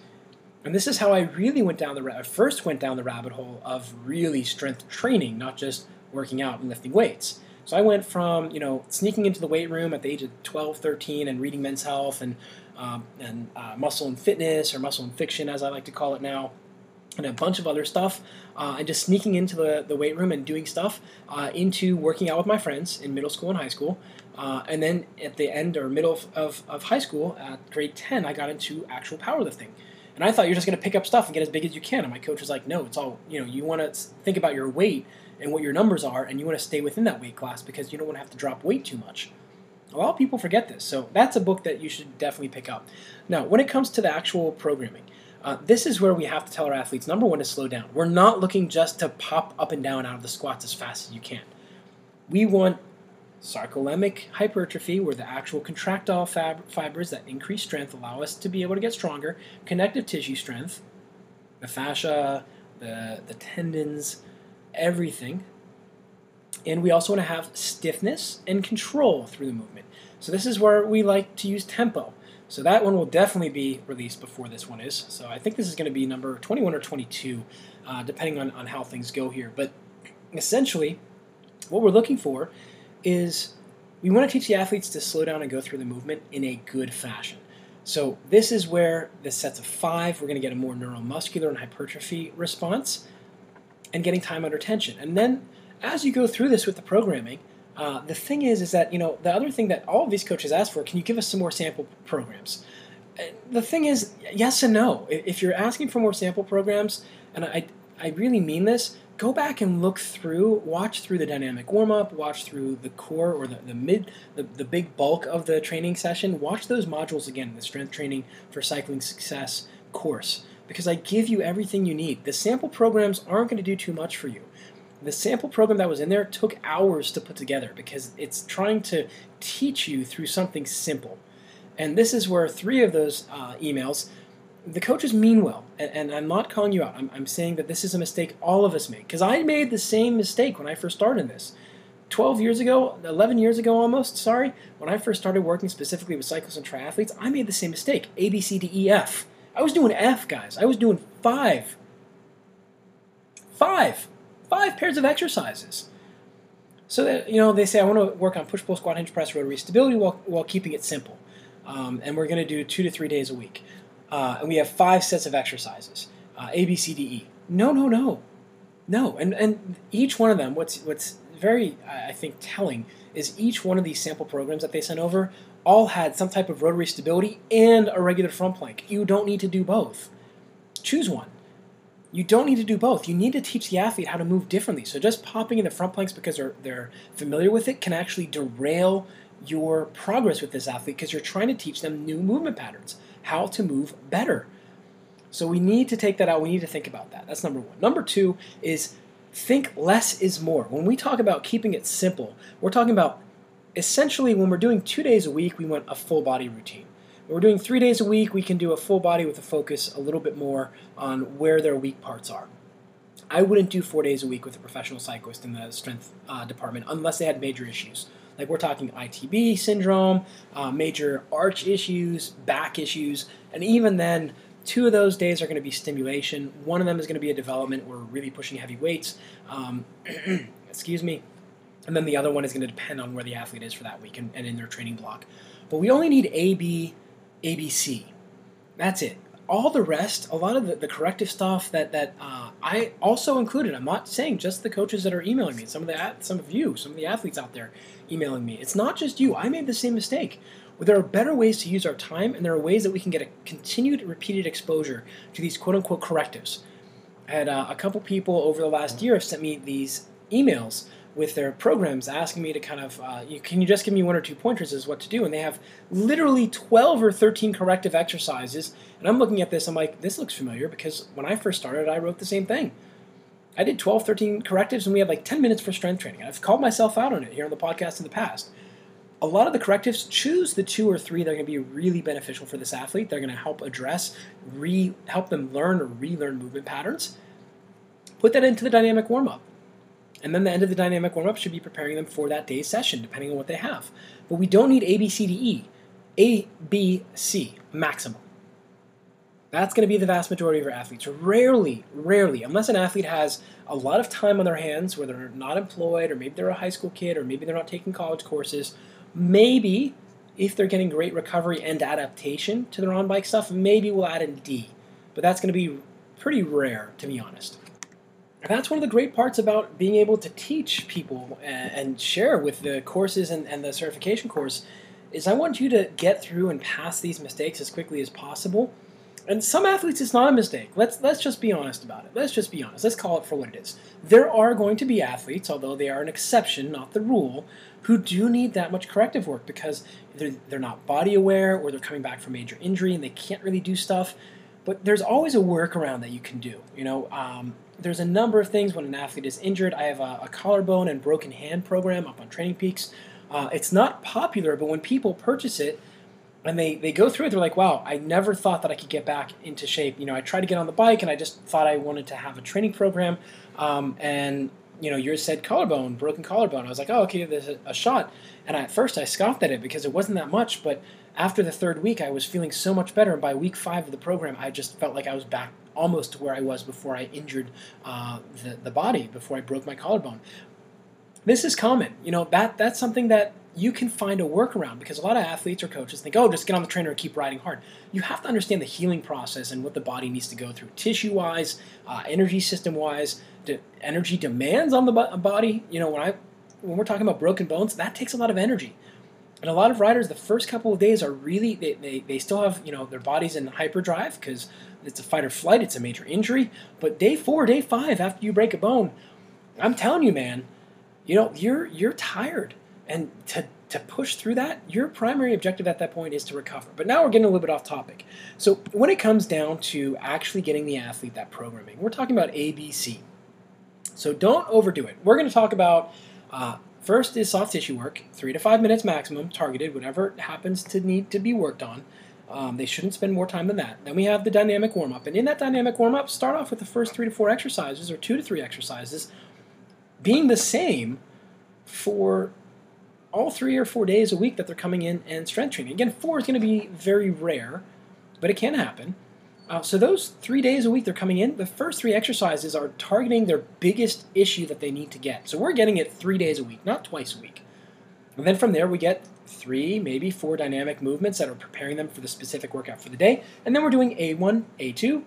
And this is how I really went down the I first went down the rabbit hole of really strength training, not just working out and lifting weights. So I went from, you know, sneaking into the weight room at the age of 12, 13 and reading Men's Health and, um, and uh, Muscle and Fitness or Muscle and Fiction as I like to call it now and a bunch of other stuff uh, and just sneaking into the, the weight room and doing stuff uh, into working out with my friends in middle school and high school. Uh, and then at the end or middle of, of, of high school, at grade 10, I got into actual powerlifting. And I thought you're just going to pick up stuff and get as big as you can. And my coach was like, no, it's all, you know, you want to think about your weight and what your numbers are, and you want to stay within that weight class because you don't want to have to drop weight too much. A lot of people forget this, so that's a book that you should definitely pick up. Now, when it comes to the actual programming, uh, this is where we have to tell our athletes number one to slow down. We're not looking just to pop up and down out of the squats as fast as you can. We want sarcolemmic hypertrophy, where the actual contractile fab- fibers that increase strength allow us to be able to get stronger, connective tissue strength, the fascia, the, the tendons, everything. And we also want to have stiffness and control through the movement. So this is where we like to use tempo. So that one will definitely be released before this one is. So I think this is going to be number 21 or 22, uh, depending on, on how things go here. But essentially, what we're looking for is we want to teach the athletes to slow down and go through the movement in a good fashion. So this is where the sets of five, we're going to get a more neuromuscular and hypertrophy response and getting time under tension. And then as you go through this with the programming, uh, the thing is, is that, you know, the other thing that all of these coaches ask for, can you give us some more sample programs? Uh, the thing is, yes and no. If you're asking for more sample programs, and I, I really mean this, go back and look through, watch through the dynamic warm up, watch through the core or the, the mid, the, the big bulk of the training session. Watch those modules again, the strength training for cycling success course, because I give you everything you need. The sample programs aren't going to do too much for you. The sample program that was in there took hours to put together because it's trying to teach you through something simple. And this is where three of those uh, emails the coaches mean well, and, and I'm not calling you out. I'm, I'm, saying that this is a mistake all of us make because I made the same mistake when I first started this. 12 years ago, 11 years ago almost, sorry, when I first started working specifically with cyclists and triathletes, I made the same mistake A, B, C, D, E, F. I was doing F, guys. I was doing five. Five. Five pairs of exercises. So that, you know, they say, I want to work on push, pull, squat, hinge, press, rotary stability while, while keeping it simple. Um, and we're going to do two to three days a week uh, and we have five sets of exercises uh, A, B, C, D, E. No, no, no, no. And and each one of them, what's what's very I think telling is each one of these sample programs that they sent over all had some type of rotary stability and a regular front plank. You don't need to do both. Choose one. You don't need to do both. You need to teach the athlete how to move differently. So just popping in the front planks because they're they're familiar with it can actually derail your progress with this athlete because you're trying to teach them new movement patterns how to move better. So we need to take that out. We need to think about that. That's number one. Number two is think less is more. When we talk about keeping it simple, we're talking about essentially when we're doing two days a week, we want a full body routine. When we're doing three days a week, we can do a full body with a focus a little bit more on where their weak parts are. I wouldn't do four days a week with a professional cyclist in the strength uh, department unless they had major issues. Like we're talking ITB syndrome, uh, major arch issues, back issues, and even then, two of those days are going to be stimulation. One of them is going to be a development. We're really pushing heavy weights. Um, excuse me. And then the other one is going to depend on where the athlete is for that week and, and in their training block. But we only need AB, ABC. That's it all the rest, a lot of the, the corrective stuff that that uh, I also included. I'm not saying just the coaches that are emailing me. Some of the some of you, some of the athletes out there emailing me. It's not just you. I made the same mistake. Well, there are better ways to use our time, and there are ways that we can get a continued, repeated exposure to these quote unquote correctives. I uh, a couple people over the last year have sent me these emails with their programs asking me to kind of, uh, you, can you just give me one or two pointers as what to do? And they have literally 12 or 13 corrective exercises. And I'm looking at this, I'm like, this looks familiar because when I first started, I wrote the same thing. I did 12, 13 correctives, and we had like 10 minutes for strength training. I've called myself out on it here on the podcast in the past. A lot of the correctives, choose the two or three that are going to be really beneficial for this athlete. They're going to help address, re, help them learn or relearn movement patterns. Put that into the dynamic warm up and then the end of the dynamic warm up should be preparing them for that day's session, depending on what they have. But we don't need A, B, C, D, E. A, B, C, maximum. That's going to be the vast majority of our athletes. Rarely, rarely, unless an athlete has a lot of time on their hands where they're not employed, or maybe they're a high school kid, or maybe they're not taking college courses, maybe if they're getting great recovery and adaptation to their on bike stuff, maybe we'll add in D. But that's going to be pretty rare, to be honest that's one of the great parts about being able to teach people and, share with the courses and, and, the certification course is I want you to get through and pass these mistakes as quickly as possible. And some athletes, it's not a mistake. Let's let's just be honest about it. Let's just be honest. Let's call it for what it is. There are going to be athletes, although they are an exception, not the rule, who do need that much corrective work because they're, they're not body aware or they're coming back from major injury and they can't really do stuff. But there's always a workaround that you can do. You know, um, there's a number of things when an athlete is injured. I have a, a collarbone and broken hand program up on Training Peaks. Uh, it's not popular, but when people purchase it and they, they go through it, they're like, wow, I never thought that I could get back into shape. You know, I tried to get on the bike and I just thought I wanted to have a training program. Um, and, you know, yours said collarbone, broken collarbone. I was like, oh, okay, there's a, a shot. And I, at first I scoffed at it because it wasn't that much, but after the third week, I was feeling so much better. And by week five of the program, I just felt like I was back almost to where I was before I injured uh, the, the body, before I broke my collarbone. This is common. You know, that that's something that you can find a workaround because a lot of athletes or coaches think, oh, just get on the trainer and keep riding hard. You have to understand the healing process and what the body needs to go through, tissue wise, uh, energy system wise, de- energy demands on the body. You know, when I when we're talking about broken bones, that takes a lot of energy. And a lot of riders, the first couple of days are really, they, they, they still have, you know, their bodies in hyperdrive because it's a fight or flight, it's a major injury. But day four, day five, after you break a bone, I'm telling you, man, you know, you're, you're tired. And to, to push through that, your primary objective at that point is to recover. But now we're getting a little bit off topic. So when it comes down to actually getting the athlete that programming, we're talking about ABC. So don't overdo it. We're going to talk about uh, First is soft tissue work, three to five minutes maximum, targeted, whatever happens to need to be worked on. Um, they shouldn't spend more time than that. Then we have the dynamic warm up. And in that dynamic warm up, start off with the first three to four exercises or two to three exercises being the same for all three or four days a week that they're coming in and strength training. Again, four is going to be very rare, but it can happen. Uh, so those three days a week they're coming in, the first three exercises are targeting their biggest issue that they need to get. So we're getting it three days a week, not twice a week. And then from there we get three, maybe four dynamic movements that are preparing them for the specific workout for the day. And then we're doing A1, A2,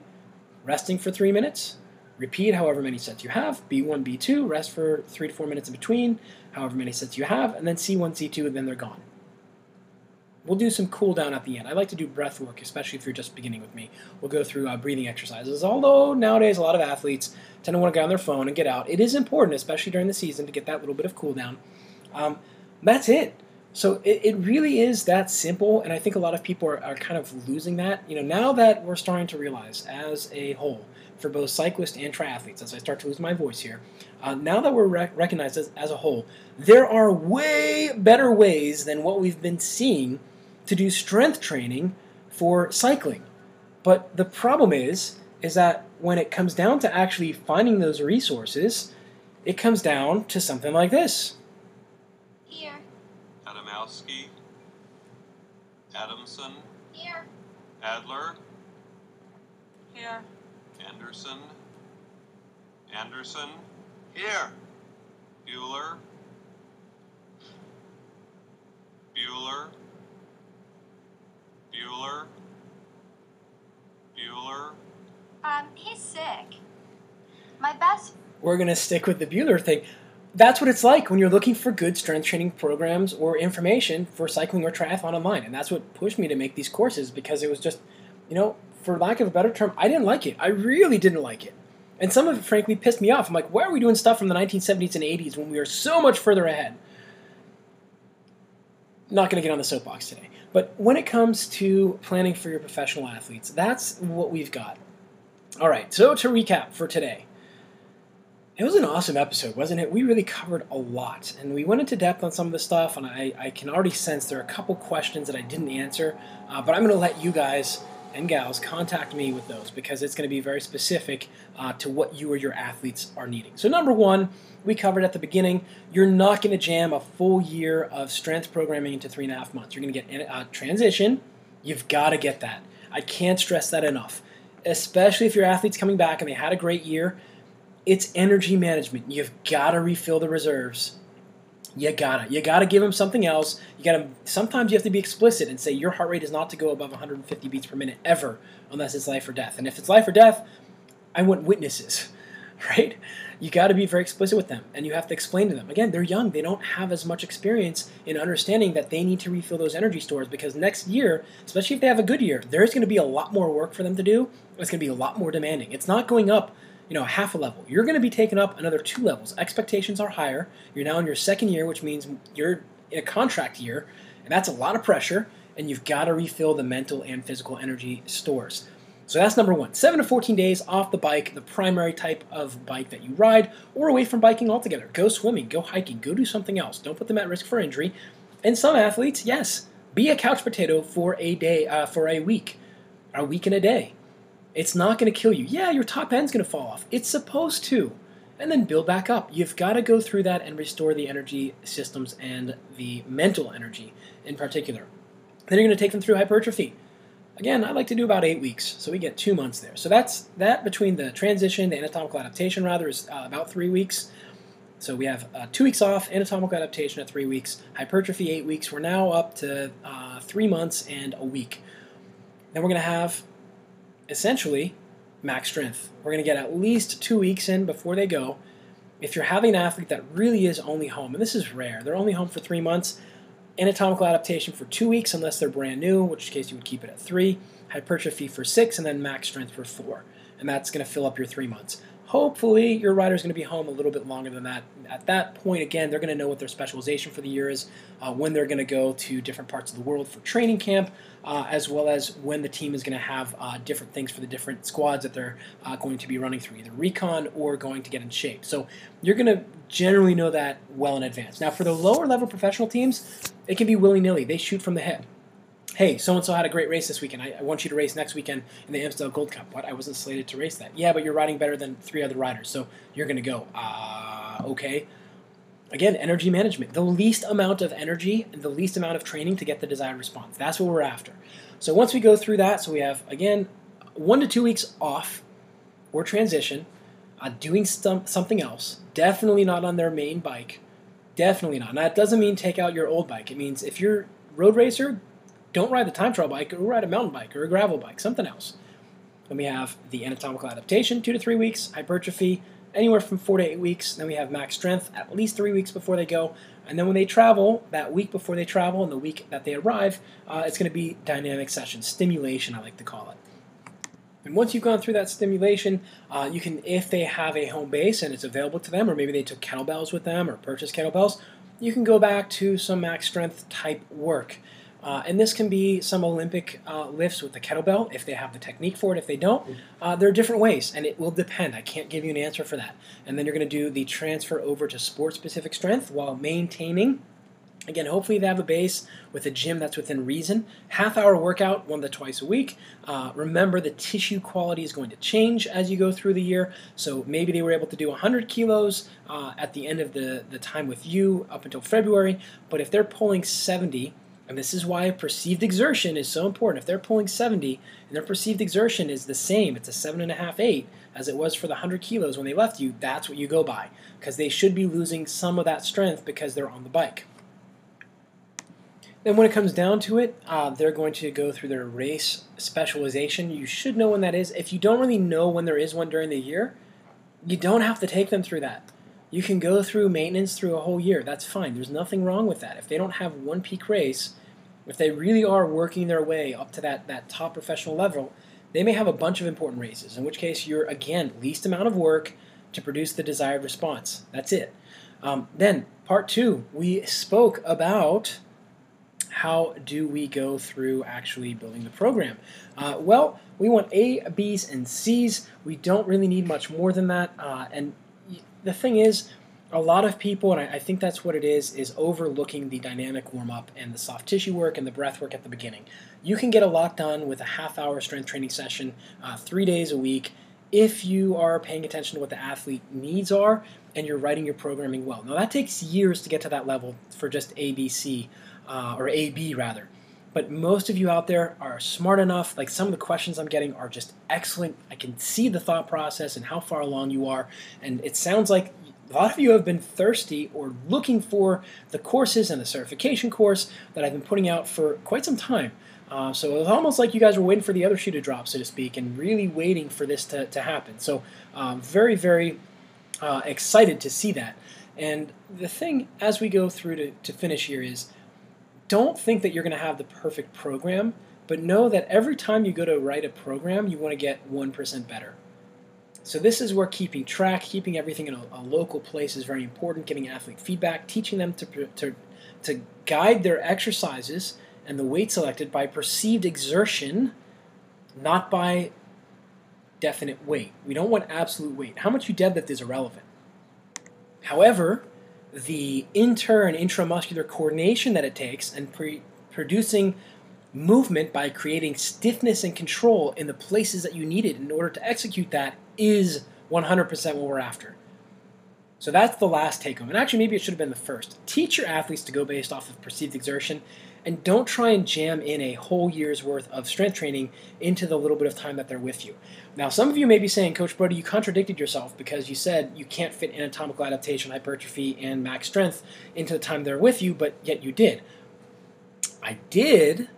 resting for three minutes, repeat however many sets you have, B1, B2, rest for three to four minutes in between, however many sets you have, and then C1, C2, and then they're gone. We'll do some cool down at the end. I like to do breath work, especially if you're just beginning with me. We'll go through uh, breathing exercises. Although nowadays a lot of athletes tend to want to get on their phone and get out. It is important, especially during the season, to get that little bit of cool down. Um, that's it. So it, it really is that simple, and I think a lot of people are, are kind of losing that. You know, now that we're starting to realize as a whole, for both cyclists and triathletes, as I start to lose my voice here, uh, now that we're rec- recognized as, as a whole, there are way better ways than what we've been seeing to do strength training for cycling. But the problem is, is that when it comes down to actually finding those resources, it comes down to something like this. Here. Adamowski. Adamson. Here. Adler. Here. Anderson. Anderson. Here. Bueller. Bueller. Bueller? Bueller? Um, he's sick. My best. We're going to stick with the Bueller thing. That's what it's like when you're looking for good strength training programs or information for cycling or triathlon online. And that's what pushed me to make these courses because it was just, you know, for lack of a better term, I didn't like it. I really didn't like it. And some of it, frankly, pissed me off. I'm like, why are we doing stuff from the 1970s and 80s when we are so much further ahead? Not going to get on the soapbox today. But when it comes to planning for your professional athletes, that's what we've got. All right, so to recap for today, it was an awesome episode, wasn't it? We really covered a lot, and we went into depth on some of the stuff, and I, I can already sense there are a couple questions that I didn't answer, uh, but I'm going to let you guys and gals contact me with those because it's going to be very specific uh, to what you or your athletes are needing. So, number one, we covered at the beginning, you're not going to jam a full year of strength programming into three and a half months. You're going to get a uh, transition. You've got to get that. I can't stress that enough, especially if your athlete's coming back and they had a great year. It's energy management. You've got to refill the reserves. You gotta. You gotta give them something else. You gotta. Sometimes you have to be explicit and say your heart rate is not to go above 150 beats per minute ever, unless it's life or death. And if it's life or death, I want witnesses, right? You got to be very explicit with them, and you have to explain to them. Again, they're young; they don't have as much experience in understanding that they need to refill those energy stores because next year, especially if they have a good year, there's going to be a lot more work for them to do. It's going to be a lot more demanding. It's not going up you know, half a level. You're going to be taken up another two levels. Expectations are higher. You're now in your second year, which means you're in a contract year, and that's a lot of pressure, and you've got to refill the mental and physical energy stores. So that's number one. 7 to 14 days off the bike, the primary type of bike that you ride, or away from biking altogether. Go swimming, go hiking, go do something else. Don't put them at risk for injury. And some athletes, yes, be a couch potato for a day, uh, for a week, a week and a day. It's not going to kill you. Yeah, your top end's going to fall off. It's supposed to. And then build back up. You've got to go through that and restore the energy systems and the mental energy in particular. Then you're going to take them through hypertrophy. Again, I like to do about eight weeks, so we get two months there. So that's that between the transition, the anatomical adaptation rather, is uh, about three weeks. So we have uh, two weeks off, anatomical adaptation at three weeks, hypertrophy eight weeks. We're now up to uh, three months and a week. Then we're going to have essentially max strength. We're going to get at least two weeks in before they go. If you're having an athlete that really is only home, and this is rare, they're only home for three months, anatomical adaptation for two weeks unless they're brand new, in which case you would keep it at three, hypertrophy for six, and then max strength for four. And that's going to fill up your three months. Hopefully, your rider is going to be home a little bit longer than that. At that point, again, they're going to know what their specialization for the year is, uh, when they're going to go to different parts of the world for training camp, uh, as well as when the team is going to have uh, different things for the different squads that they're uh, going to be running through, either recon or going to get in shape. So you're going to generally know that well in advance. Now, for the lower level professional teams, it can be willy nilly. They shoot from the hip hey, so and so had a great race this weekend. I, I, want you to race next weekend in the Amstel Gold Cup. What? I wasn't slated to race that. Yeah, but you're riding better than three other riders, so you're going to go. Uh, okay. Again, energy management. The least amount of energy and the least amount of training to get the desired response. That's what we're after. So once we go through that, so we have, again, one to two weeks off or transition, uh, doing some, something else, definitely not on their main bike. Definitely not. Now, that doesn't mean take out your old bike. It means if you're road racer, don't ride the time trial bike or ride a mountain bike or a gravel bike, something else. Then we have the anatomical adaptation, two to three weeks, hypertrophy, anywhere from four to eight weeks. Then we have max strength, at least three weeks before they go. And then when they travel, that week before they travel and the week that they arrive, uh, it's going to be dynamic sessions, stimulation, I like to call it. And once you've gone through that stimulation, uh, you can, if they have a home base and it's available to them, or maybe they took kettlebells with them or purchased kettlebells, you can go back to some max strength type work. Uh, and this can be some Olympic uh, lifts with the kettlebell if they have the technique for it. If they don't, uh, there are different ways, and it will depend. I can't give you an answer for that. And then you're going to do the transfer over to sport specific strength while maintaining. Again, hopefully they have a base with a gym that's within reason. Half hour workout, one to twice a week. Uh, remember, the tissue quality is going to change as you go through the year. So maybe they were able to do 100 kilos uh, at the end of the, the time with you up until February. But if they're pulling 70, and this is why perceived exertion is so important. If they're pulling 70 and their perceived exertion is the same, it's a seven and a half, eight, as it was for the 100 kilos when they left you, that's what you go by. Because they should be losing some of that strength because they're on the bike. Then when it comes down to it, uh, they're going to go through their race specialization. You should know when that is. If you don't really know when there is one during the year, you don't have to take them through that. You can go through maintenance through a whole year. That's fine. There's nothing wrong with that. If they don't have one peak race, if they really are working their way up to that, that top professional level, they may have a bunch of important races, in which case you're, again, least amount of work to produce the desired response. That's it. Um, then, part two, we spoke about how do we go through actually building the program. Uh, well, we want A, B's, and C's. We don't really need much more than that. Uh, and the thing is, a lot of people, and I, I, think that's what it is, is overlooking the dynamic warm up and the soft tissue work and the breath work at the beginning. You can get a lot done with a half hour strength training session, uh, three days a week, if you are paying attention to what the athlete needs are and you're writing your programming well. Now, that takes years to get to that level for just ABC, uh, or AB rather. But most of you out there are smart enough. Like some of the questions I'm getting are just excellent. I can see the thought process and how far along you are. And it sounds like a lot of you have been thirsty or looking for the courses and the certification course that I've been putting out for quite some time. Uh, so it's almost like you guys were waiting for the other shoe to drop, so to speak, and really waiting for this to, to happen. So um, very, very uh, excited to see that. And the thing as we go through to, to finish here is don't think that you're going to have the perfect program, but know that every time you go to write a program, you want to get 1% better. So this is where keeping track, keeping everything in a, a, local place is very important, getting athlete feedback, teaching them to, to, to guide their exercises and the weight selected by perceived exertion, not by definite weight. We don't want absolute weight. How much you deadlift is irrelevant. However, the inter and intramuscular coordination that it takes and pre- producing movement by creating stiffness and control in the places that you need it in order to execute that is 100% what we're after. So that's the last take home. And actually, maybe it should have been the first. Teach your athletes to go based off of perceived exertion and don't try and jam in a whole year's worth of strength training into the little bit of time that they're with you. Now, some of you may be saying, Coach Brodie, you contradicted yourself because you said you can't fit anatomical adaptation, hypertrophy, and max strength into the time they're with you, but yet you did. I did,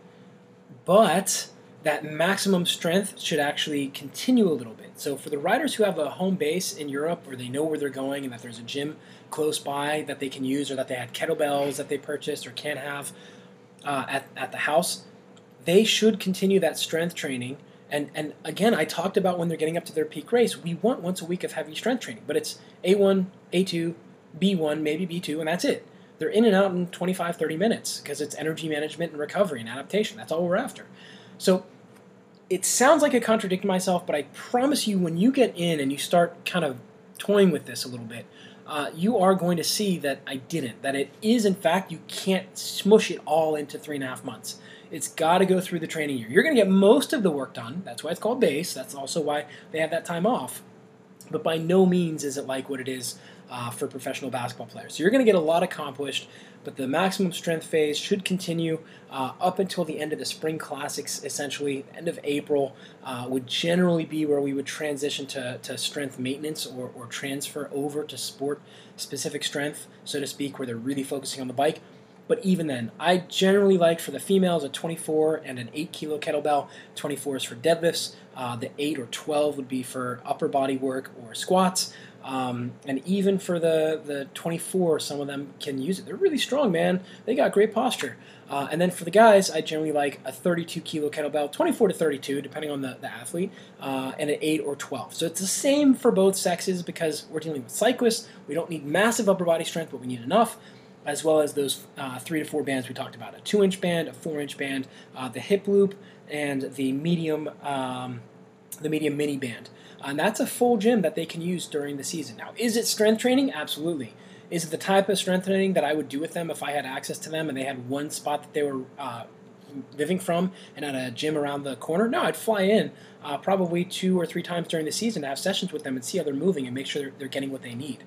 but that maximum strength should actually continue a little bit. So for the riders who have a home base in Europe or they know where they're going and that there's a gym close by that they can use or that they had kettlebells that they purchased or can have uh, at, at the house, they should continue that strength training. And, and again, I talked about when they're getting up to their peak race, we want once a week of heavy strength training, but it's A1, A2, B1, maybe B2, and that's it. They're in and out in 25, 30 minutes because it's energy management and recovery and adaptation. That's all we're after. So it sounds like I contradict myself, but I promise you, when you get in and you start kind of toying with this a little bit, uh, you are going to see that I didn't. That it is, in fact, you can't smush it all into three and a half months. It's got to go through the training year. You're going to get most of the work done. That's why it's called base. That's also why they have that time off. But by no means is it like what it is uh, for professional basketball players. So you're going to get a lot accomplished, but the maximum strength phase should continue uh, up until the end of the spring classics, essentially, end of April uh, would generally be where we would transition to, to strength maintenance or, or transfer over to sport specific strength, so to speak, where they're really focusing on the bike. But even then, I generally like for the females a 24 and an 8 kilo kettlebell. 24 is for deadlifts. Uh, the 8 or 12 would be for upper body work or squats. Um, and even for the, the 24, some of them can use it. They're really strong, man. They got great posture. Uh, and then for the guys, I generally like a 32 kilo kettlebell, 24 to 32, depending on the, the athlete, uh, and an 8 or 12. So it's the same for both sexes because we're dealing with cyclists. We don't need massive upper body strength, but we need enough, as well as those uh, three to four bands we talked about a 2 inch band, a 4 inch band, uh, the hip loop, and the medium, um, the medium mini band. And that's a full gym that they can use during the season. Now, is it strength training? Absolutely. Is it the type of strength training that I would do with them if I had access to them and they had one spot that they were uh, living from and at a gym around the corner? No, I'd fly in uh, probably two or three times during the season to have sessions with them and see how they're moving and make sure they're, they're getting what they need.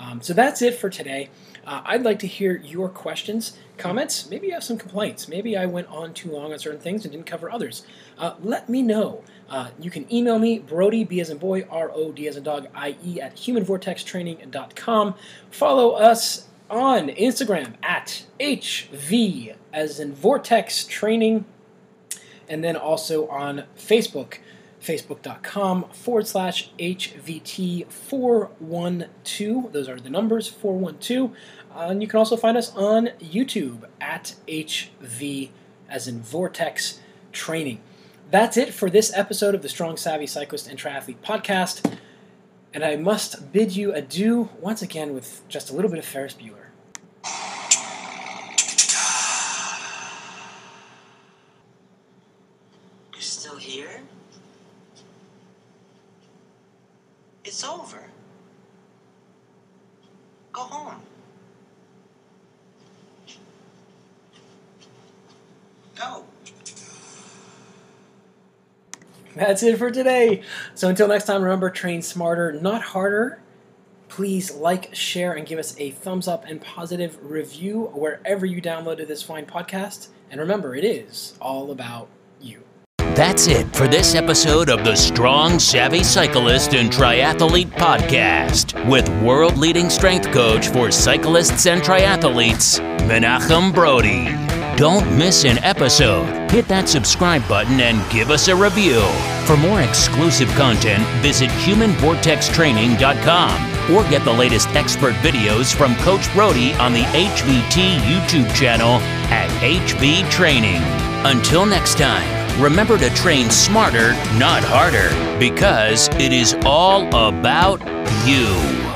Um, so that's it for today. Uh, I'd like to hear your questions, comments. Maybe you have some complaints. Maybe I went on too long on certain things and didn't cover others. Uh, let me know. Uh, you can email me, Brodie, B as in boy, R O D as in dog, I E, at humanvortextraining.com. Follow us on Instagram at HV as in Vortex Training, and then also on Facebook facebook.com forward slash HVT412. Those are the numbers, 412. Uh, and you can also find us on YouTube at HV as in Vortex Training. That's it for this episode of the Strong Savvy Cyclist and Triathlete podcast. And I must bid you adieu once again with just a little bit of Ferris Bueller. You're still here? It's over. Go home. Go. That's it for today. So until next time, remember train smarter, not harder. Please like, share, and give us a thumbs up and positive review wherever you downloaded this fine podcast. And remember, it is all about you. That's it for this episode of the Strong Savvy Cyclist and Triathlete Podcast with world leading strength coach for cyclists and triathletes, Menachem Brodie. Don't miss an episode. Hit that subscribe button and give us a review. For more exclusive content, visit humanvortextraining.com or get the latest expert videos from Coach Brodie on the HVT YouTube channel at HV Training. Until next time, remember to train smarter, not harder, because it is all about you.